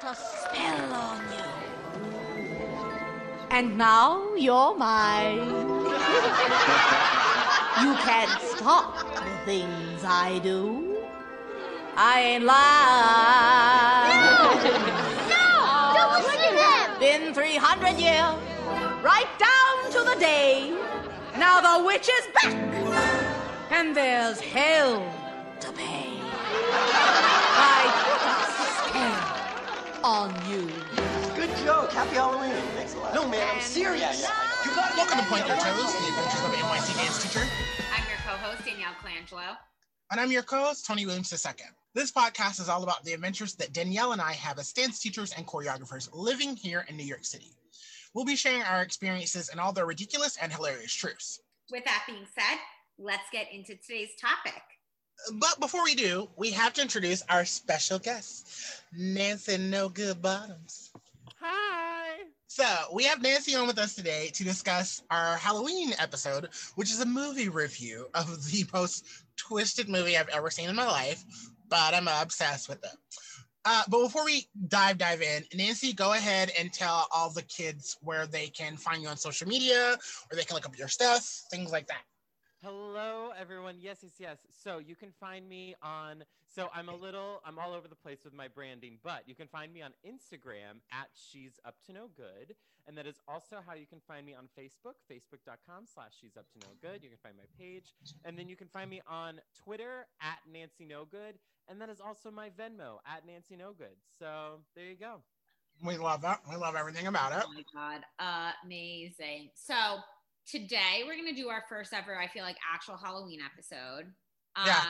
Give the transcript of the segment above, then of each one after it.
put a spell on you. And now you're mine. you can't stop the things I do. I ain't lying. No! no! Don't listen to him! Been 300 years, right down to the day. Now the witch is back, and there's hell to pay. I put a on you. Good joke. Happy Halloween. Thanks a lot. No, man, I'm serious. You got welcome to Point Your Toes, the adventures of NYC dance teacher. I'm your co-host Danielle Colangelo. And I'm your co-host, Tony Williams II. This podcast is all about the adventures that Danielle and I have as dance teachers and choreographers living here in New York City. We'll be sharing our experiences and all their ridiculous and hilarious truths. With that being said, let's get into today's topic. But before we do, we have to introduce our special guest, Nancy No Good Bottoms. Hi. So we have Nancy on with us today to discuss our Halloween episode, which is a movie review of the most twisted movie I've ever seen in my life, but I'm obsessed with it. Uh, but before we dive dive in, Nancy, go ahead and tell all the kids where they can find you on social media, or they can look up your stuff, things like that. Hello, everyone. Yes, yes, yes. So you can find me on. So I'm a little. I'm all over the place with my branding, but you can find me on Instagram at She's Up to No Good, and that is also how you can find me on Facebook. Facebook.com/slash She's Up to No Good. You can find my page, and then you can find me on Twitter at Nancy No Good, and that is also my Venmo at Nancy No Good. So there you go. We love that. We love everything about it. Oh my god, amazing! So today we're gonna do our first ever, I feel like, actual Halloween episode. Um, yeah,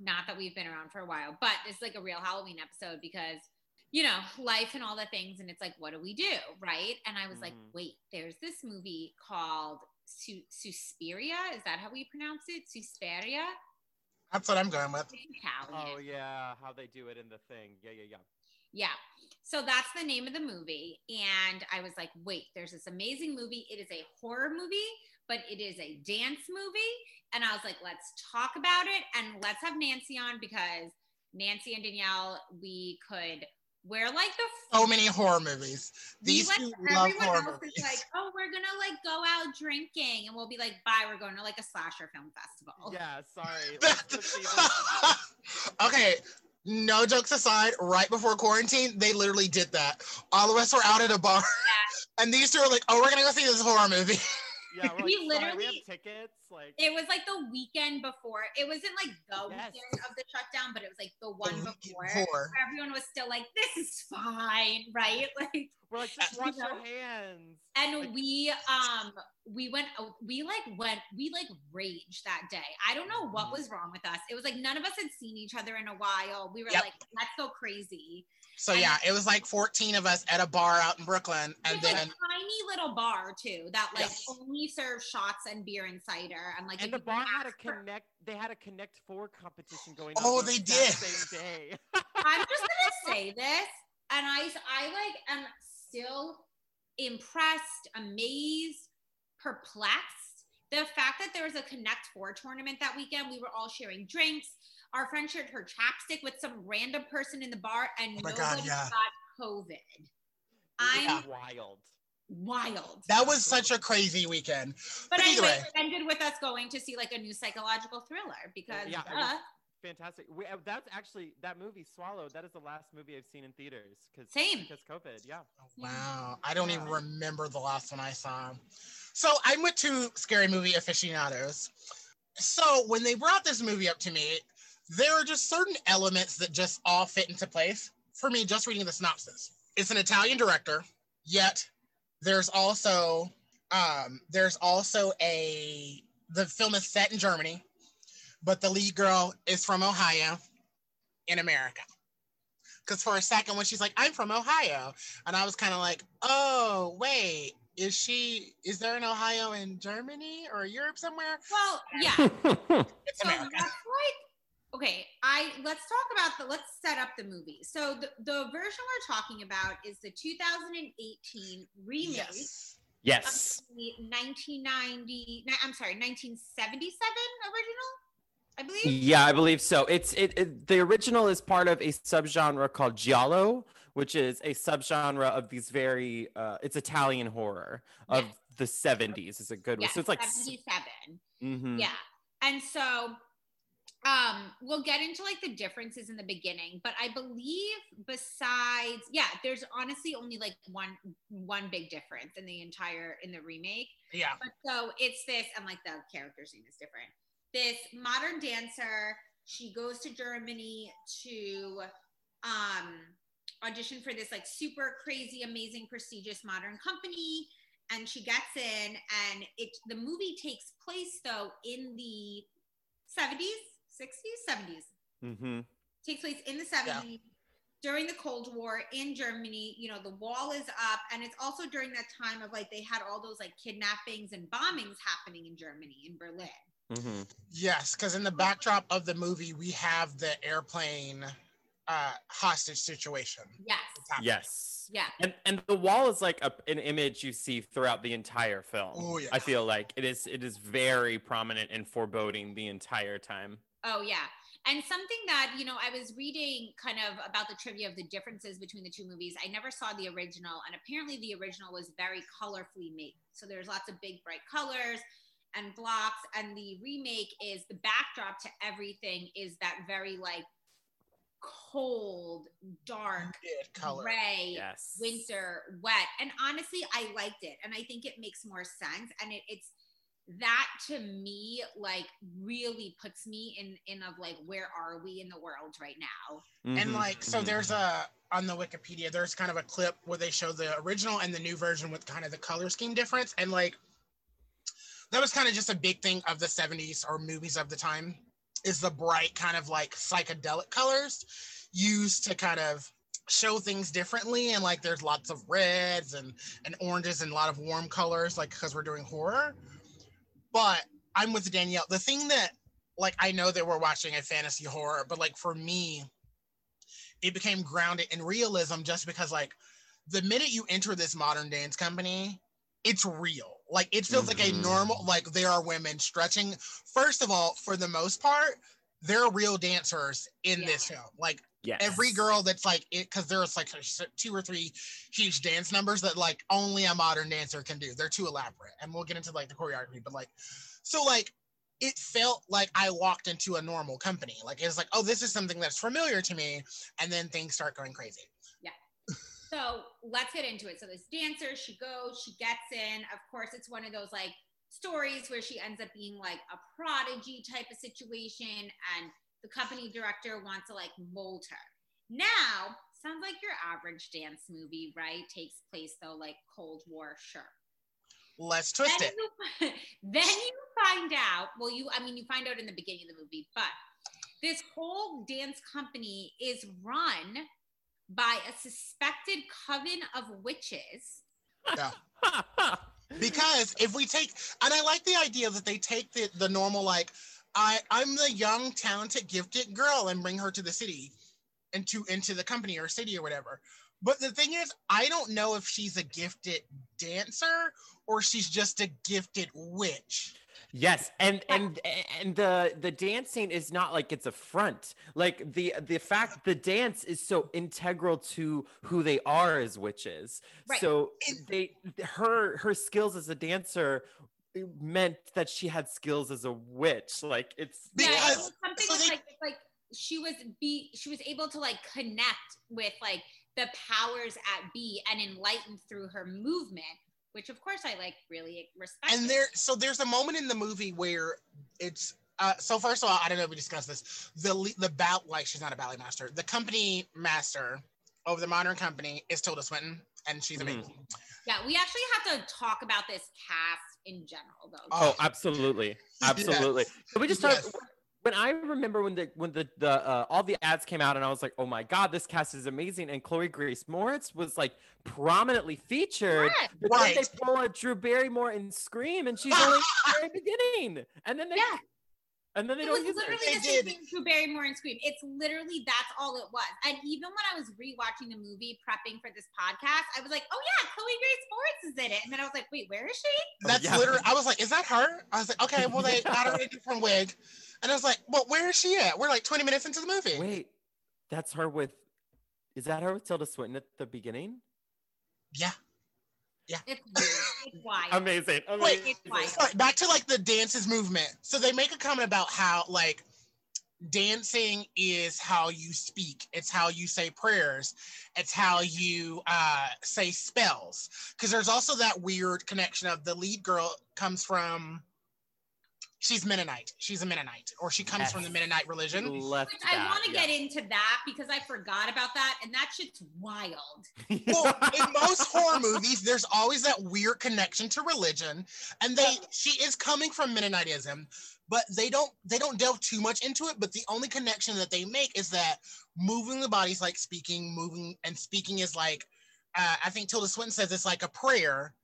not that we've been around for a while, but it's like a real Halloween episode because you know life and all the things, and it's like, what do we do, right? And I was like, Mhm. wait, there's this movie called Su- Suspiria. Is that how we pronounce it? Suspiria. that's what I'm going with. Italian. Oh yeah, how they do it in the thing. Yeah, yeah, yeah. Yeah. So that's the name of the movie. And I was like, wait, there's this amazing movie. It is a horror movie, but it is a dance movie. And I was like, let's talk about it and let's have Nancy on because Nancy and Danielle, we could wear like the So many horror movies. These went- two love everyone horror movies. is like, oh, we're gonna like go out drinking, and we'll be like, bye, we're going to like a slasher film festival. Yeah, sorry. Let's just see this. okay, no jokes aside, right before quarantine, they literally did that. All of us were out at a bar, and these two are like, "Oh, we're gonna go see this horror movie." Yeah, we're like, We sorry, we have literally- tickets. Like, It was like the weekend before. It wasn't like the Yes. weekend of the shutdown, but it was like the one weekend before. before. everyone was still like, "This is fine," right? Like, we're like, just you wash your know. hands. and Like- we um we went we like went we like raged that day. I don't know what was wrong with us. It was like none of us had seen each other in a while. We were Yep. like, "Let's go crazy." So yeah, it was like 14 of us at a bar out in Brooklyn, and then a tiny little bar too that like Yes. only serves shots and beer and cider and like And the bar had a ask for- connect. They had a connect four competition going. Oh, on the they exact did. Same day. I'm just gonna say this, and I I like am still impressed, amazed, perplexed. The fact that there was a Connect Four tournament that weekend, we were all sharing drinks. Our friend shared her chapstick with some random person in the bar, and Oh my nobody God, yeah. got COVID. I'm was wild. wild. that was such a crazy weekend. but but either anyway, it ended with us going to see like a new psychological thriller because Yeah, it duh. was fantastic. We, uh, that's actually that movie Swallowed. That is the last movie I've seen in theaters because Same. because COVID. Yeah. Wow, I don't even remember the last one I saw. So I'm with two scary movie aficionados. So when they brought this movie up to me, there are just certain elements that just all fit into place for me. Just reading the synopsis, it's an Italian director, yet there's also um, there's also a the film is set in Germany, but the lead girl is from Ohio in America. Because for a second, when she's like, I'm from Ohio, and I was kind of like, oh, wait, is she, is there an Ohio in Germany or Europe somewhere? Well, yeah. It's so America. that's like okay i let's talk about the let's set up the movie so the, the version we're talking about is the 2018 remake Yes. Yes. of the 1990 i'm sorry 1977 original i believe Yeah, I believe so. It's it, it the original is part of a subgenre called giallo, which is a subgenre of these very uh it's Italian horror of Yes. the 70s is a good one. So it's like 77. mm-hmm. Yeah. And so um we'll get into like the differences in the beginning, but I believe besides yeah, there's honestly only like one one big difference in the entire in the remake. Yeah. But so it's this, and like the character's name is different. This modern dancer, she goes to Germany to um audition for this like super crazy, amazing, prestigious modern company. And she gets in, and it the movie takes place though in the 70s, 60s, 70s Mm-hmm. takes place in the 70s during the Cold War in Germany. You know, the wall is up, and it's also during that time of like they had all those like kidnappings and bombings happening in Germany, in Berlin. Mm-hmm. Yes, because in the backdrop of the movie, we have the airplane uh, hostage situation. Yes. Yes. Yeah. And and the wall is like a, an image you see throughout the entire film. Oh, yeah. I feel like it is it is very prominent and foreboding the entire time. Oh yeah. And something that, you know, I was reading kind of about the trivia of the differences between the two movies. I never saw the original, and apparently the original was very colorfully made. So there's lots of big, bright colors and blocks. And the remake is the backdrop to everything is that very like cold, dark, color. gray, Yes. winter, wet. And honestly, I liked it. And I think it makes more sense. And it, it's that to me like really puts me in in of like where are we in the world right now And Mhm, like, so there's a on the Wikipedia, there's kind of a clip where they show the original and the new version with kind of the color scheme difference. And like, that was kind of just a big thing of the 70s or movies of the time is the bright kind of like psychedelic colors used to kind of show things differently. And like, there's lots of reds and, and oranges and a lot of warm colors, like, because we're doing horror. But I'm with Danielle. The thing that, like, I know that we're watching a fantasy horror, but like, for me, it became grounded in realism just because like the minute you enter this modern dance company it's real like it feels like a Mhm. normal like there are women stretching first of all for the most part there are real dancers in this Yeah. film like yes. every girl that's like it because there's like two or three huge dance numbers that like only a modern dancer can do they're too elaborate and we'll get into like the choreography but like so like it felt like I walked into a normal company. Like it's like, oh, this is something that's familiar to me, and then things start going crazy. Yeah. So let's get into it so this dancer she goes she gets in of course it's one of those like stories where she ends up being like a prodigy type of situation and the company director wants to like mold her now sounds like your average dance movie right takes place though like cold war sure Let's twist then it. You, then you find out, well, you, I mean, you find out in the beginning of the movie, but this whole dance company is run by a suspected coven of witches. Because if we take, and I like the idea that they take the the normal like, I I'm the young, talented, gifted girl, and bring her to the city, into into the company or city or whatever. But the thing is, I don't know if she's a gifted dancer or she's just a gifted witch. Yes, and and and the the dancing is not like it's a front. Like the the fact the dance is so integral to who they are as witches. Right. So It- they her her skills as a dancer meant that she had skills as a witch. Like it's Yeah, Because- it was something so they- like like she was be she was able to like connect with like the powers at B and enlighten through her movement, which of course I like really respect. and there so there's a moment in the movie where it's uh, so first of all, I don't know if we discussed this. The le- the ball like she's not a ballet master. The company master of the modern company is Tilda Swinton, and she's Mhm. amazing. Yeah, we actually have to talk about this cast in general, though. Oh, absolutely, absolutely. Can we just talk? Yes. When I remember when the when the the uh, all the ads came out, and I was like, "Oh my god, this cast is amazing!" And Chloe Grace Moretz was like prominently featured. Correct. But Right. then they pull a Drew Barrymore and Scream, and she's only at the very beginning, and then they Yeah. And then they It don't was use literally her. They the same thing Drew Barrymore and Scream. It's literally that's all it was. And even when I was rewatching the movie, prepping for this podcast, I was like, "Oh yeah, Chloe Grace Moretz is in it." And then I was like, "Wait, where is she?" That's yeah. literally. I was like, is that her? I was like, okay, well they got her in a different wig, and I was like, well, where is she at? We're like 20 minutes into the movie. Wait, that's her with. Is that her with Tilda Swinton at the beginning? Yeah. It's weird. It's wild. Amazing. Wait, amazing. it's wild. Sorry, back to like the dances movement. So they make a comment about how like dancing is how you speak. It's how you say prayers. It's how you uh, say spells. Because there's also that weird connection of the lead girl comes from. She's Mennonite. She's a Mennonite, or she comes from the Mennonite religion. Left Which I want to yeah. get into that because I forgot about that, and that shit's wild. Well, in most horror movies, there's always that weird connection to religion, and they she is coming from Mennonitism, but they don't they don't delve too much into it. But the only connection that they make is that moving the body's like speaking, moving and speaking is like uh, I think Tilda Swinton says it's like a prayer,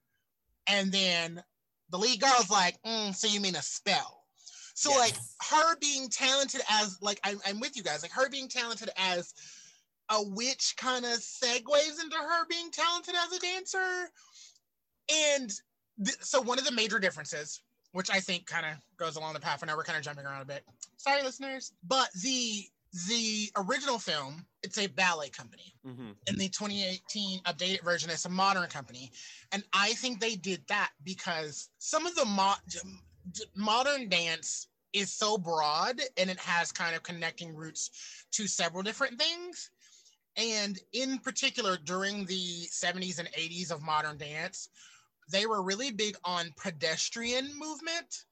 and then the lead girl's like, "Mm, so you mean a spell? So like her being talented as like I'm, I'm with you guys, like her being talented as a witch kind of segues into her being talented as a dancer. And th- so one of the major differences, which I think kind of goes along the path, I know we're kind of jumping around a bit. Sorry, listeners, but the the original film, it's a ballet company. Mhm. In the 2018 updated version, it's a modern company, and I think they did that because some of the mo- d- modern dance is so broad and it has kind of connecting roots to several different things. And in particular, during the 70s and 80s of modern dance, they were really big on pedestrian movement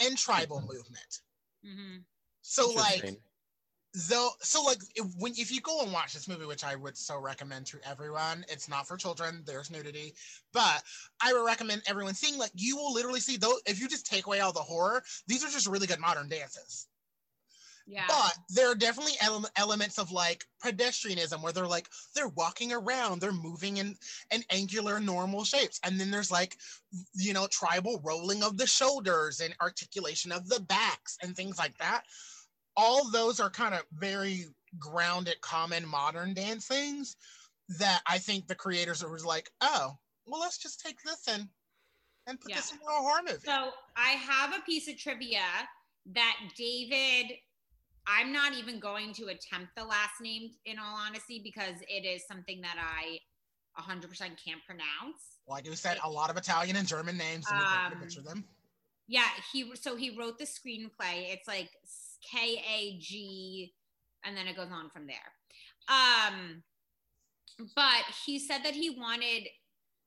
and tribal movement. hmm So, like, Interesting. Though so like if, when if you go and watch this movie which i would so recommend to everyone it's not for children there's nudity but i would recommend everyone seeing like you will literally see though if you just take away all the horror these are just really good modern dances Yeah. but there are definitely ele- elements of like pedestrianism where they're like they're walking around they're moving in an angular normal shapes and then there's like you know tribal rolling of the shoulders and articulation of the backs and things like that all those are kind of very grounded common modern dance things that i think the creators were like oh well let's just take this in and put Yeah. this in a horror movie So I have a piece of trivia that David, I'm not even going to attempt the last name in all honesty because it is something that I 100% can't pronounce. like we said a lot of italian and german names and Um, picture them Yeah, he so he wrote the screenplay. It's like K A G, and then it goes on from there. Um, but he said that he wanted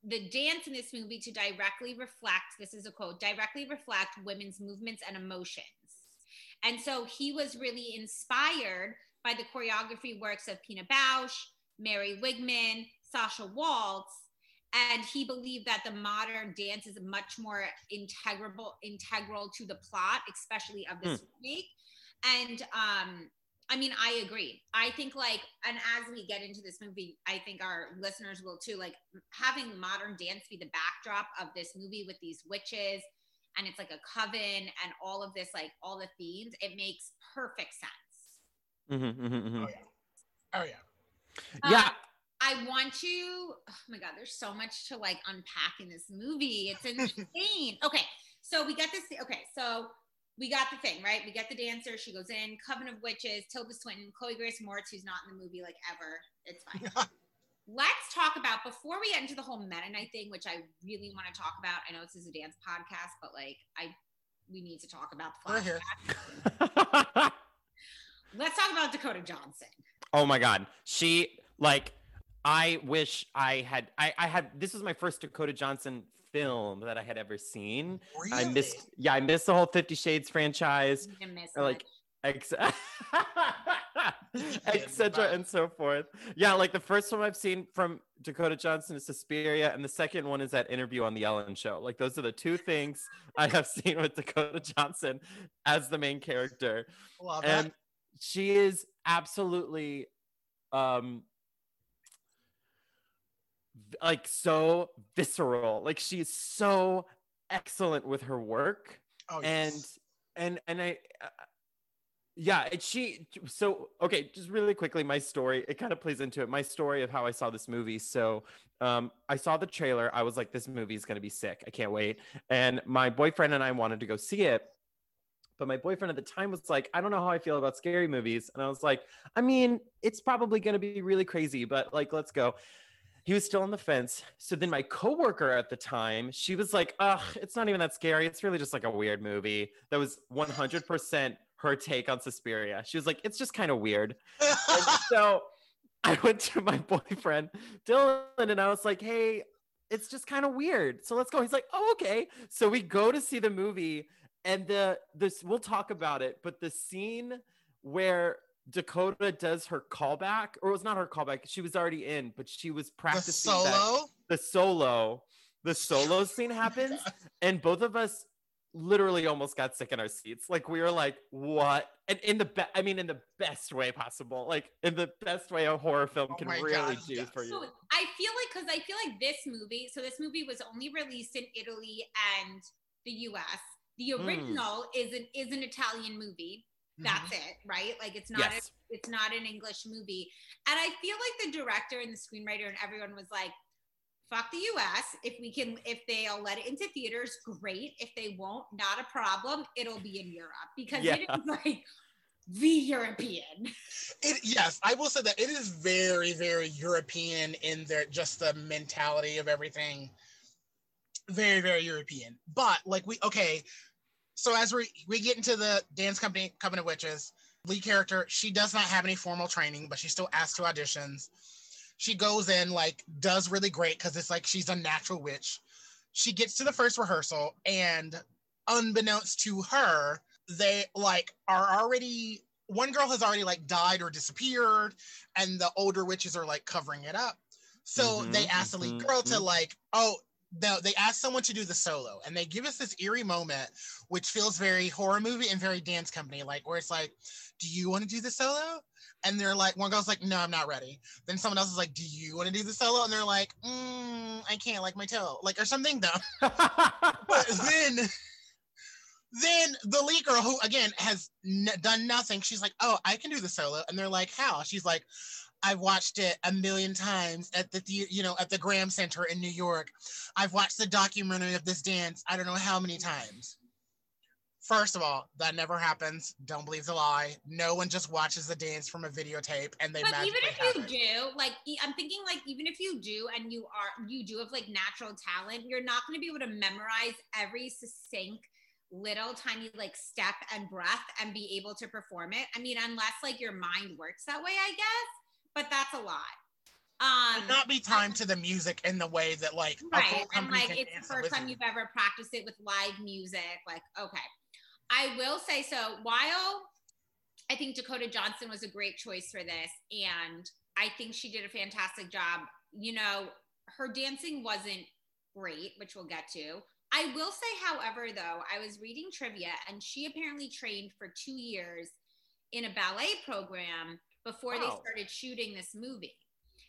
the dance in this movie to directly reflect. This is a quote: directly reflect women's movements and emotions. And so he was really inspired by the choreography works of Pina Bausch, Mary Wigman, Sasha Waltz, and he believed that the modern dance is much more integral integral to the plot especially of this remake and um i mean i agree i think like and as we get into this movie i think our listeners will too like having modern dance be the backdrop of this movie with these witches and it's like a coven and all of this like all the themes it makes perfect sense Mhm, mhm, mhm. oh yeah oh yeah Yeah. Um, I want to. Oh my god, there's so much to like unpack in this movie. It's insane. okay, so we got this. Okay, so we got the thing right. We get the dancer. She goes in. Coven of Witches. Tilda Swinton. Chloe Grace Moretz, who's not in the movie like ever. It's fine. Let's talk about before we get into the whole Mennonite thing, which I really want to talk about. I know this is a dance podcast, but like I, we need to talk about the We're here. flashback. Let's talk about Dakota Johnson. oh my god. She like I wish I had I, I had this was my first Dakota Johnson film that I had ever seen. I missed yeah, I missed the whole 50 Shades franchise. You miss Or, like, much. ex- etc and so forth yeah like the first one i've seen from dakota johnson is suspiria and the second one is that interview on the ellen show like those are the two things i have seen with dakota johnson as the main character Love that. and she is absolutely um v- like so visceral. Like she's so excellent with her work. Oh, and yes. and and i uh, yeah and she so okay just really quickly my story it kind of plays into it. My story of how i saw this movie. So um i saw the trailer. I was like this movie is going to be sick. I can't wait. And my boyfriend and i wanted to go see it. But my boyfriend at the time was like, I don't know how I feel about scary movies. And I was like, I mean, it's probably going to be really crazy, but like, let's go. He was still on the fence. So then my coworker at the time, she was like, ugh, it's not even that scary. It's really just like a weird movie. That was 100% her take on Suspiria. She was like, it's just kind of weird. And so I went to my boyfriend, Dylan, and I was like, hey, it's just kind of weird. So let's go. He's like, oh, okay. So we go to see the movie, and the this we'll talk about it, but the scene where Dakota does her callback, or it was not her callback, she was already in, but she was The practicing that- solo. the solo, the solo scene happens, and both of us literally almost got sick in our seats. Like we were like, "What?" And in the be- I mean, in the best way possible, like in the best way a horror film Oh can my really God, do yes. for you. So I feel like because I feel like this movie. So this movie was only released in Italy and the U.S. The Hmm. original is an is an Italian movie. That's mm-hmm. it, right? Like it's not Yes. a, it's not an English movie. And I feel like the director and the screenwriter and everyone was like, "Fuck the U.S. If we can, if they'll let it into theaters, great. If they won't, not a problem. It'll be in Europe because it Yeah. is like the European." It, yes, I will say that it is very, very European in their just the mentality of everything. Very, very European. But like we okay, so as we we get into the dance company Covenant of Witches, lead character, she does not have any formal training, but she's still asked to auditions. She goes in like does really great because it's like she's a natural witch. She gets to the first rehearsal and unbeknownst to her, they like are already one girl has already like died or disappeared and the older witches are like covering it up so Mhm, they asked the lead mhm, girl to mhm. like oh no they asked someone to do the solo and they give us this eerie moment which feels very horror movie and very dance company like where it's like do you want to do the solo? And they're like one girl's like no i'm not ready. Then someone else is like do you want to do the solo? And they're like mm, i can't like my toe like or something though but then then the lead girl who again has n- done nothing she's like oh i can do the solo and they're like how? She's like i've watched it a million times at the, you know at the graham center in new york. I've watched the documentary of this dance i don't know how many times. First of all that never happens. Don't believe the lie. No one just watches the dance from a videotape and they but even if you it. do like I'm thinking like even if you do and you are you do have like natural talent you're not going to be able to memorize every succinct little tiny like step and breath and be able to perform it. I mean unless like your mind works that way i guess but that's a lot. Um Would not be timed to the music in the way that like right and like it's the first time you've ever practiced it with live music like okay. I will say so while i think dakota johnson was a great choice for this and i think she did a fantastic job you know her dancing wasn't great which we'll get to. I will say however though i was reading trivia and she apparently trained for two years in a ballet program before they started shooting this movie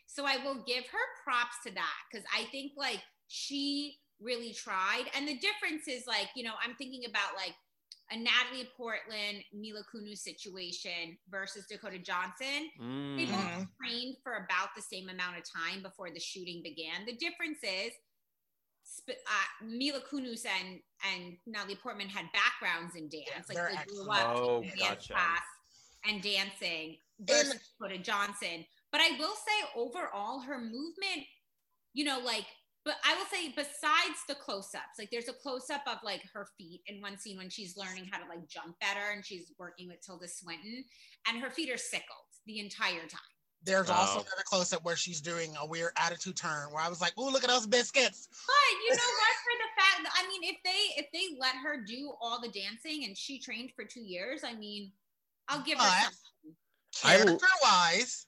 so I will give her props to that because I think like she really tried. And the difference is like, you know, I'm thinking about like a Natalie Portman, Mila Kunis situation versus Dakota Johnson. They Mm. both Mhm. trained for about the same amount of time before the shooting began. The difference is uh, Mila Kunis and, and Natalie Portman had backgrounds in dance. Yeah, like they're grew up Oh, taking dance gotcha. class and dancing versus Dakota Johnson. But I will say overall, her movement, you know, like, but I will say besides the close-ups, like there's a close-up of like her feet in one scene when she's learning how to like jump better and she's working with Tilda Swinton, and her feet are sickled the entire time. There's also Oh. another close up where she's doing a weird attitude turn where I was like, "Oh, look at those biscuits." But you know what? For the fact, that, I mean, if they if they let her do all the dancing and she trained for two years, I mean, I'll give her But- something. I l- Character wise,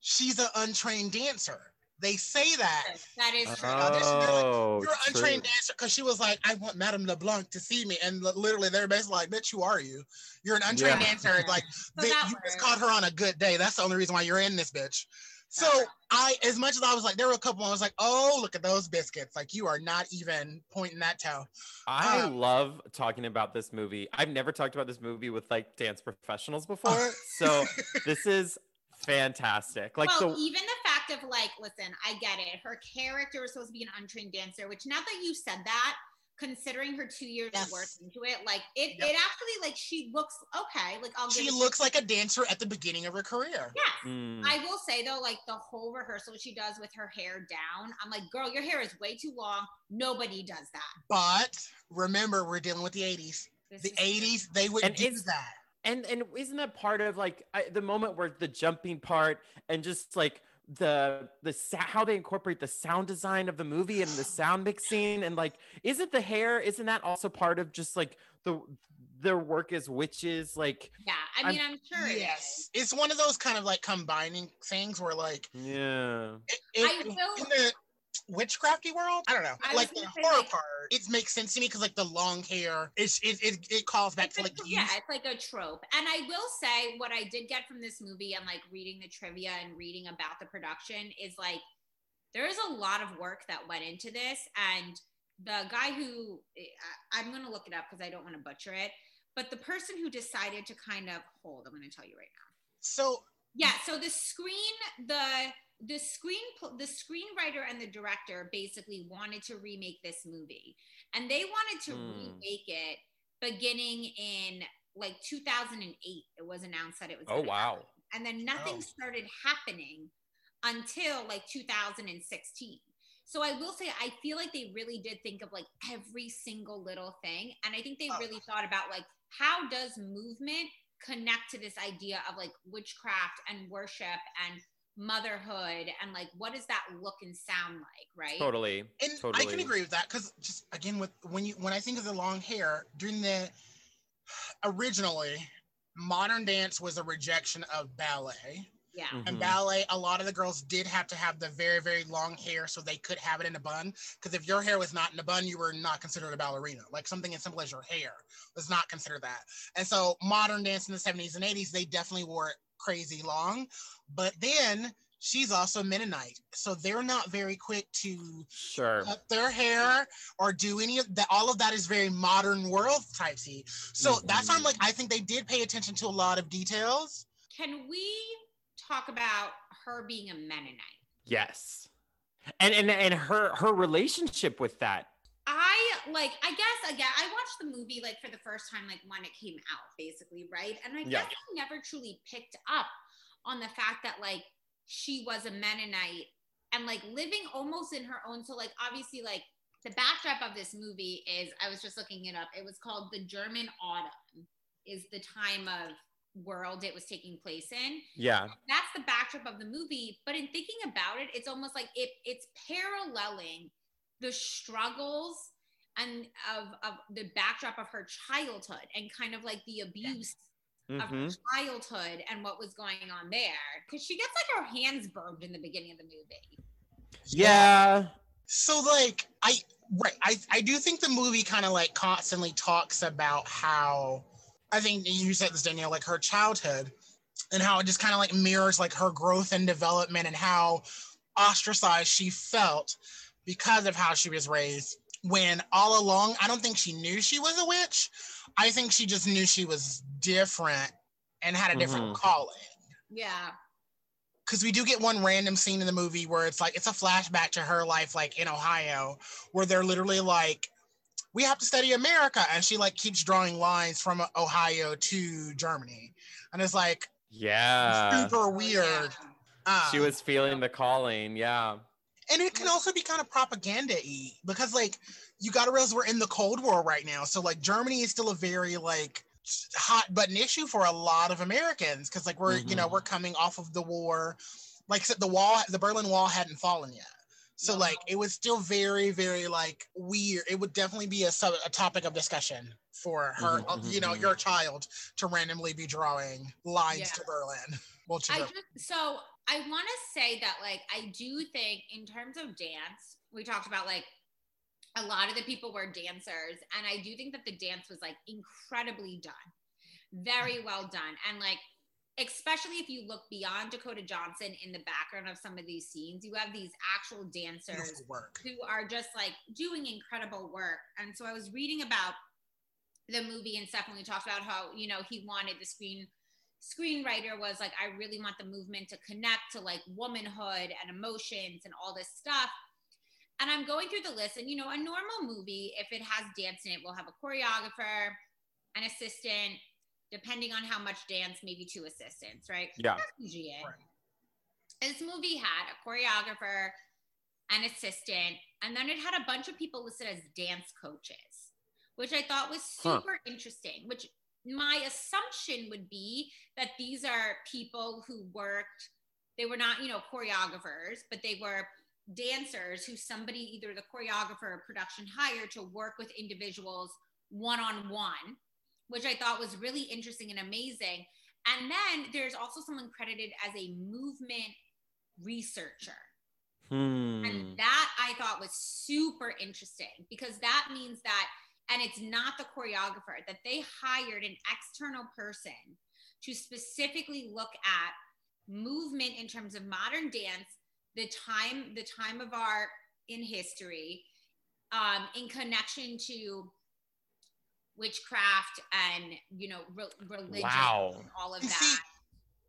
she's an untrained dancer. They say that. That is true. Uh, audition, like, Oh, You're an true. untrained dancer because she was like, I want Madame LeBlanc to see me. And li- literally, they're basically like, Bitch, who are you? You're an untrained Yeah. dancer. Like, they, you works. just caught her on a good day. That's the only reason why you're in this bitch. So, I, as much as I was like, there were a couple, I was like, Oh, look at those biscuits. Like, you are not even pointing that toe. I Uh, love talking about this movie. I've never talked about this movie with like dance professionals before. so this is fantastic. Like well, so even the fact of like, listen, I get it. Her character was supposed to be an untrained dancer, which now that you said that, considering her two years Yes. of work into it, like it, Yep. it actually like she looks okay. Like I'll give She looks like a dancer at the beginning of her career. Yes. Mm. I will say though, like the whole rehearsal she does with her hair down, I'm like, girl, your hair is way too long. Nobody does that. But remember, we're dealing with the 80s. This The is- 80s, they would And do it's- that. and and isn't that part of like I, the moment where the jumping part and just like the the sa- how they incorporate the sound design of the movie and the sound mixing and like isn't the hair isn't that also part of just like the their work as witches like Yeah, I mean, I'm, sure. it is. Yes. It's one of those kind of like combining things where like yeah it, it- I will- in the witchcrafty world, I don't know. I like the horror like- part, it makes sense to me because like the long hair, it's it it, it calls back to like the yeah, it's like a trope. And I will say what I did get from this movie and like reading the trivia and reading about the production is like there is a lot of work that went into this. And the guy who eh, I- I'm gonna look it up because I don't want to butcher it, but the person who decided to kind of hold, I'm gonna tell you right now. So Yeah, so the screen the the screen the screenwriter and the director basically wanted to remake this movie. And they wanted to Hmm. remake it beginning in like 2008. It was announced that it was oh wow happen. And then nothing Oh. started happening until like 2016. So I will say I feel like they really did think of like every single little thing and I think they Oh. really thought about like how does movement connect to this idea of like witchcraft and worship and motherhood and like what does that look and sound like, right? totally and I can agree with that because just again with when you when I think of the long hair during the originally modern dance was a rejection of ballet. Yeah. And Mhm. ballet, a lot of the girls did have to have the very, very long hair so they could have it in a bun. Because if your hair was not in a bun, you were not considered a ballerina. Like something as simple as your hair was not considered that. And so modern dance in the 70s and 80s, they definitely wore it crazy long. But then she's also Mennonite. So they're not very quick to sure cut their hair or do any of that. All of that is very modern world typesy. So mm-hmm. that's why I'm like, I think they did pay attention to a lot of details. Can we talk about her being a Mennonite? yes and and and her her relationship with that I like, I guess again, I watched the movie like for the first time, like when it came out, basically, right? And I Yeah. guess I never truly picked up on the fact that like she was a Mennonite and like living almost in her own. So, like, obviously, like the backdrop of this movie is I was just looking it up. It was called The German Autumn, is the time of world it was taking place in yeah that's the backdrop of the movie but in thinking about it it's almost like it it's paralleling the struggles and of, of the backdrop of her childhood and kind of like the abuse of her Mhm. childhood and what was going on there. Because she gets like her hands burned in the beginning of the movie. Yeah. So like I right, I I do think the movie kind of like constantly talks about how I think you said this Danielle like her childhood and how it just kind of like mirrors like her growth and development and how ostracized she felt because of how she was raised when all along I don't think she knew she was a witch. I think she just knew she was different and had a different Mhm. calling. Yeah. Because we do get one random scene in the movie where it's like it's a flashback to her life like in ohio where they're literally like we have to study america and she like keeps drawing lines from ohio to germany. And it's like yeah. super weird. Uh, she was feeling the calling yeah and it can also be kind of propaganda-y because like you gotta realize we're in the cold war right now so like germany is still a very like hot button issue for a lot of americans because like we're you know Mhm. we're coming off of the war like I said, the wall the berlin wall hadn't fallen yet so No. like it was still very very like weird it would definitely be a, sub, a topic of discussion for her Mhm, uh, you know mhm, your child to randomly be drawing lines Yeah. to berlin well to I Berlin. just so I want to say that like I do think in terms of dance, we talked about like a lot of the people were dancers, and I do think that the dance was like incredibly done, very well done, and like especially if you look beyond Dakota Johnson in the background of some of these scenes, you have these actual dancers who are just like doing incredible work. And so I was reading about the movie and Stephanie talked about how, you know, he wanted the screen screenwriter was like, I really want the movement to connect to like womanhood and emotions and all this stuff. And I'm going through the list, and you know, a normal movie, if it has dance in it, will have a choreographer, an assistant, depending on how much dance, maybe two assistants, right? Yeah. Usually. Right. This movie had a choreographer, an assistant, and then it had a bunch of people listed as dance coaches, which I thought was Huh. super interesting. Which my assumption would be that these are people who worked, they were not, you know, choreographers, but they were dancers who somebody, either the choreographer or production hired to work with individuals one on one, which I thought was really interesting and amazing. And then there's also someone credited as a movement researcher. Hmm. And that I thought was super interesting because that means that, and it's not the choreographer, that they hired an external person to specifically look at movement in terms of modern dance, the time, the time of art in history, um, in connection to witchcraft and you know re- religion, Wow. and all of that. see,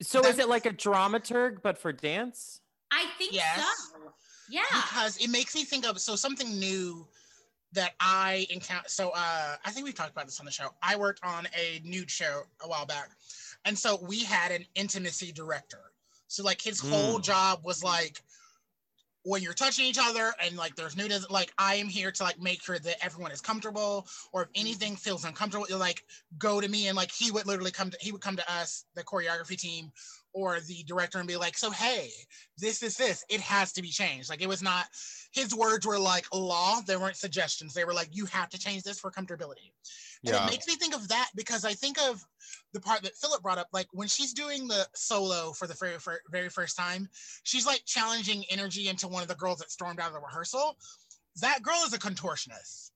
So is it like a dramaturg but for dance? I think Yes. so. Yeah. because it makes me think of so something new that I encounter. So uh, I think we've talked about this on the show. I worked on a nude show a while back, and so we had an intimacy director. So like his whole Mm. job was like when you're touching each other and like there's nudity, like I am here to like make sure that everyone is comfortable, or if anything feels uncomfortable, you like go to me and like he would literally come to he would come to us, the choreography team, or the director, and be like, so hey, this is this. It has to be changed. Like it was not his words were like law. They weren't suggestions. They were like, you have to change this for comfortability. And Yeah. it makes me think of that because I think of the part that Philip brought up, like when she's doing the solo for the very, very first time, she's like challenging energy into one of the girls that stormed out of the rehearsal. That girl is a contortionist.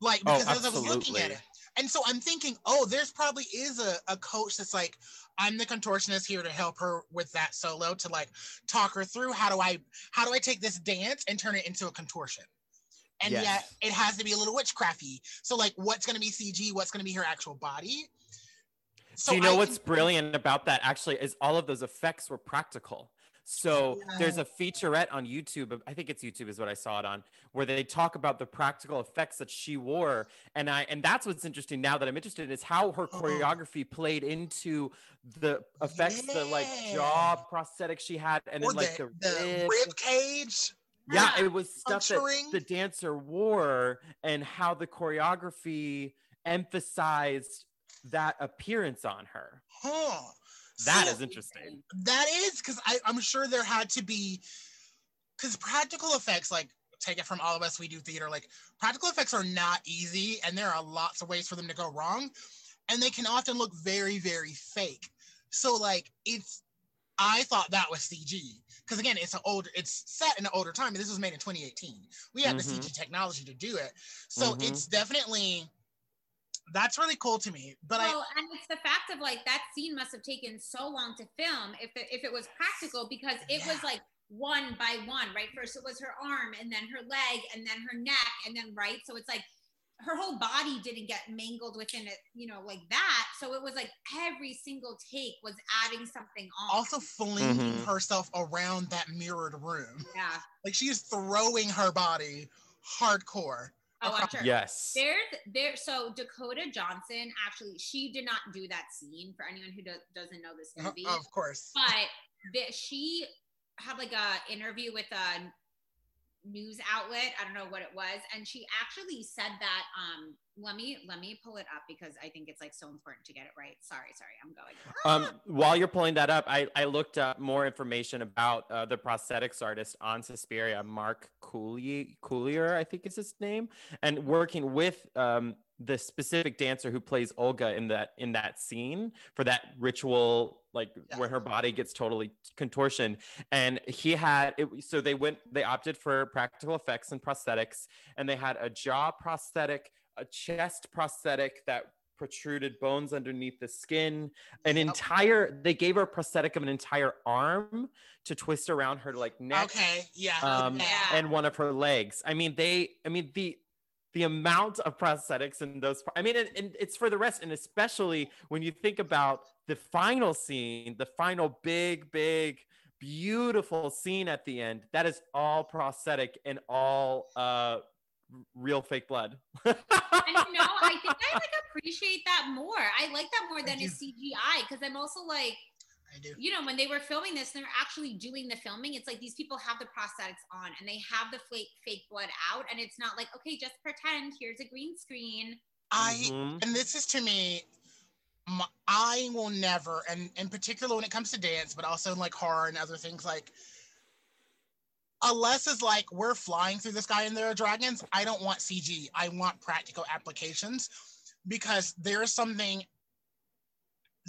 Like, Oh, because as I was looking at it, and so I'm thinking, oh, there's probably is a, a coach that's like, I'm the contortionist here to help her with that solo to like talk her through how do I how do I take this dance and turn it into a contortion? And Yes. yet it has to be a little witchcrafty. So like what's gonna be CG, what's gonna be her actual body? So Do you know I what's brilliant about that actually is all of those effects were practical. So there's a featurette on YouTube. I think it's YouTube is what I saw it on, where they talk about the practical effects that she wore, and I and that's what's interesting now that I'm interested in is how her Uh-huh. choreography played into the effects, the like jaw prosthetic she had, and or then like the, the, the rib. cage. Yeah, Yeah. it was stuff that the dancer wore and how the choreography emphasized that appearance on her. Huh. That So is interesting. That is because I'm sure there had to be because practical effects, like take it from all of us, we do theater, like practical effects are not easy and there are lots of ways for them to go wrong. And they can often look very, very fake. So like it's I thought that was CG. Because again, it's an older it's set in an older time. and This was made in 2018. We had Mhm. the CG technology to do it. So Mhm. it's definitely that's really cool to me. But I well, and it's the fact of like that scene must have taken so long to film if it, if it was practical because it was like one by one, right? First it was her arm and then her leg and then her neck and then right. So it's like her whole body didn't get mangled within it, you know, like that. So it was like every single take was adding something on. Also flinging Mhm. herself around that mirrored room. yeah. Like she is throwing her body hardcore. Oh, I'm sure. Yes. There's there so Dakota Johnson actually she did not do that scene for anyone who do, doesn't know this uh-huh, movie. Of course. but that she had like a interview with a news outlet i don't know what it was and she actually said that um let me let me pull it up because i think it's like so important to get it right. Sorry sorry i'm going. Um, while you're pulling that up, I, I looked up more information about uh, the prosthetics artist on Suspiria, Mark Cooley, Coulier, I think is his name, and working with um, the specific dancer who plays Olga in that in that scene for that ritual, like Yeah. where her body gets totally contortion. And he had it, so they went, they opted for practical effects and prosthetics, and they had a jaw prosthetic, a chest prosthetic that protruded bones underneath the skin an Yep. entire they gave her a prosthetic of an entire arm to twist around her like neck Okay. Yeah. um Yeah. and one of her legs i mean they i mean the the amount of prosthetics in those i mean and, and it's for the rest and especially when you think about the final scene the final big big beautiful scene at the end. That is all prosthetic and all uh real fake blood. And you know, I think I like appreciate that more. I like that more than a. CGI because I'm also like, I do. you know, when they were filming this, they're actually doing the filming. It's like these people have the prosthetics on and they have the fake fake blood out, and it's not like, okay, just pretend. Here's a green screen. I Mhm. and this is to me I will never and in particular when it comes to dance but also in like horror and other things like unless it's like we're flying through the sky and there are dragons i don't want cg i want practical applications because there's something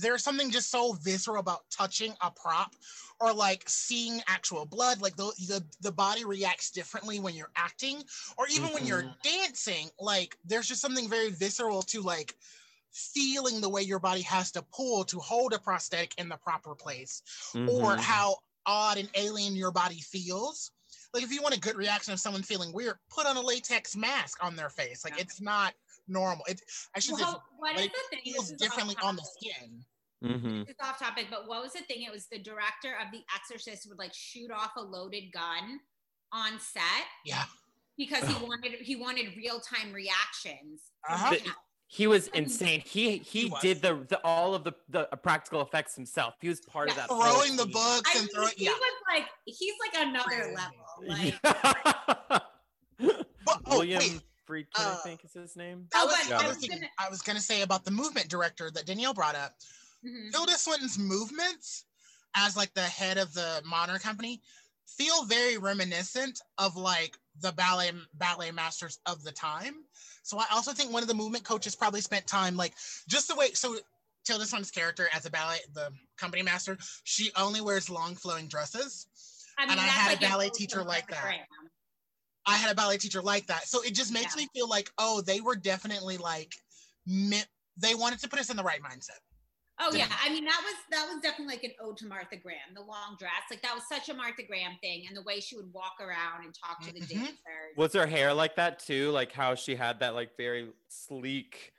there's something just so visceral about touching a prop or like seeing actual blood like the, the the body reacts differently when you're acting or even when you're Mhm. dancing like there's just something very visceral to like feeling the way your body has to pull to hold a prosthetic in the proper place or Mhm. how odd and alien your body feels like if you want a good reaction of someone feeling weird put on a latex mask on their face like Yeah. it's not normal it i should say what but is it the thing? feels differently on the skin Mhm. This is off topic, but what was the thing? It was the director of The Exorcist would like shoot off a loaded gun on set yeah because he wanted he wanted real time reactions. Uh-huh. the- He was insane. He he, He did the, the all of the the practical effects himself. He was part of that. throwing the books I and mean, throwing he yeah was like he's like another level. Like but, oh, William wait, Friedkin, uh, I think is his name. that Oh, was but the I was gonna- I was gonna say about the movement director that Danielle brought up. Mhm. Tilda Swinton's movements as like the head of the modern company feel very reminiscent of like the ballet ballet masters of the time. So I also think one of the movement coaches probably spent time like just the way so Tilda Swinton's character as a ballet the company master, she only wears long flowing dresses. I and I had a like an ballet teacher like that. I had a ballet teacher like that. So it just makes Yeah. me feel like, oh, they were definitely like they wanted to put us in the right mindset. Oh yeah, Yeah. I mean that was that was definitely like an ode to Martha Graham, the long dress. Like that was such a Martha Graham thing, and the way she would walk around and talk to the Mhm. dancers. Was her hair like that too? Like how she had that like very sleek,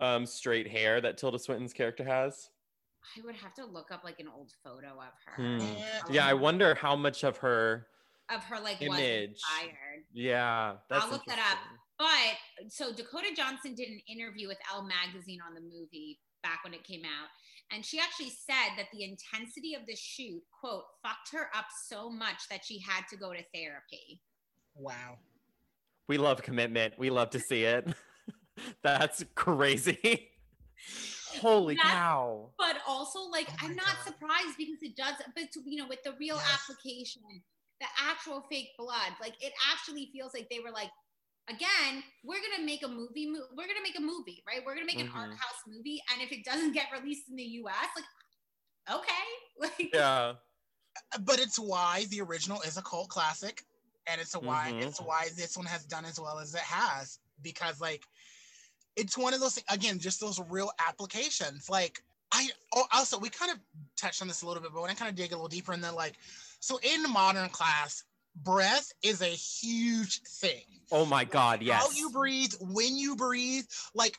um, straight hair that Tilda Swinton's character has. I would have to look up like an old photo of her. Hmm. Yeah. Yeah, I wonder how much of her. Of her like Image. was inspired. Yeah, that's I'll look that up. But so Dakota Johnson did an interview with Elle magazine on the movie back when it came out. And she actually said that the intensity of the shoot, quote, fucked her up so much that she had to go to therapy. Wow. We love commitment. We love to see it. That's crazy. Holy That's- cow. But also, like, Oh I'm not God. surprised because it does, but you know, with the real Yes. application, the actual fake blood, like, it actually feels like they were like, again, we're gonna make a movie. Mo- we're gonna make a movie, right? We're gonna make an Mhm. art house movie, and if it doesn't get released in the U.S., like, okay, like, Yeah. But it's why the original is a cult classic. And it's a why Mhm. it's why this one has done as well as it has. Because like it's one of those again, just those real applications. Like I oh, also we kind of touched on this a little bit, but when I kind of dig a little deeper and then like so in modern class, breath is a huge thing. Oh my God. Yes. How you breathe, when you breathe. Like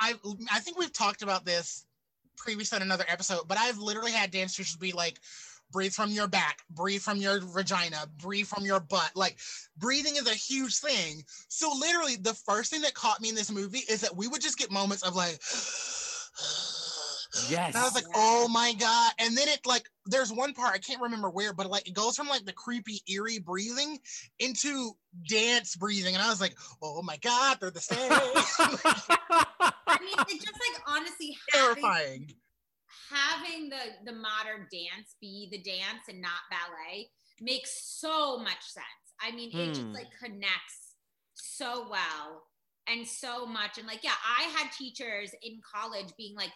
I I think we've talked about this previously on another episode, but I've literally had dance teachers be like, breathe from your back, breathe from your vagina, breathe from your butt. Like breathing is a huge thing. So literally the first thing that caught me in this movie is that we would just get moments of like Yes. and I was like, oh my God. And then it like, there's one part, I can't remember where, but like it goes from like the creepy, eerie breathing into dance breathing. And I was like, oh my God, they're the same. I mean, it just like honestly Terrifying. having the the modern dance be the dance and not ballet makes so much sense. I mean, it just Hmm. like connects so well and so much. And like, yeah, I had teachers in college being like,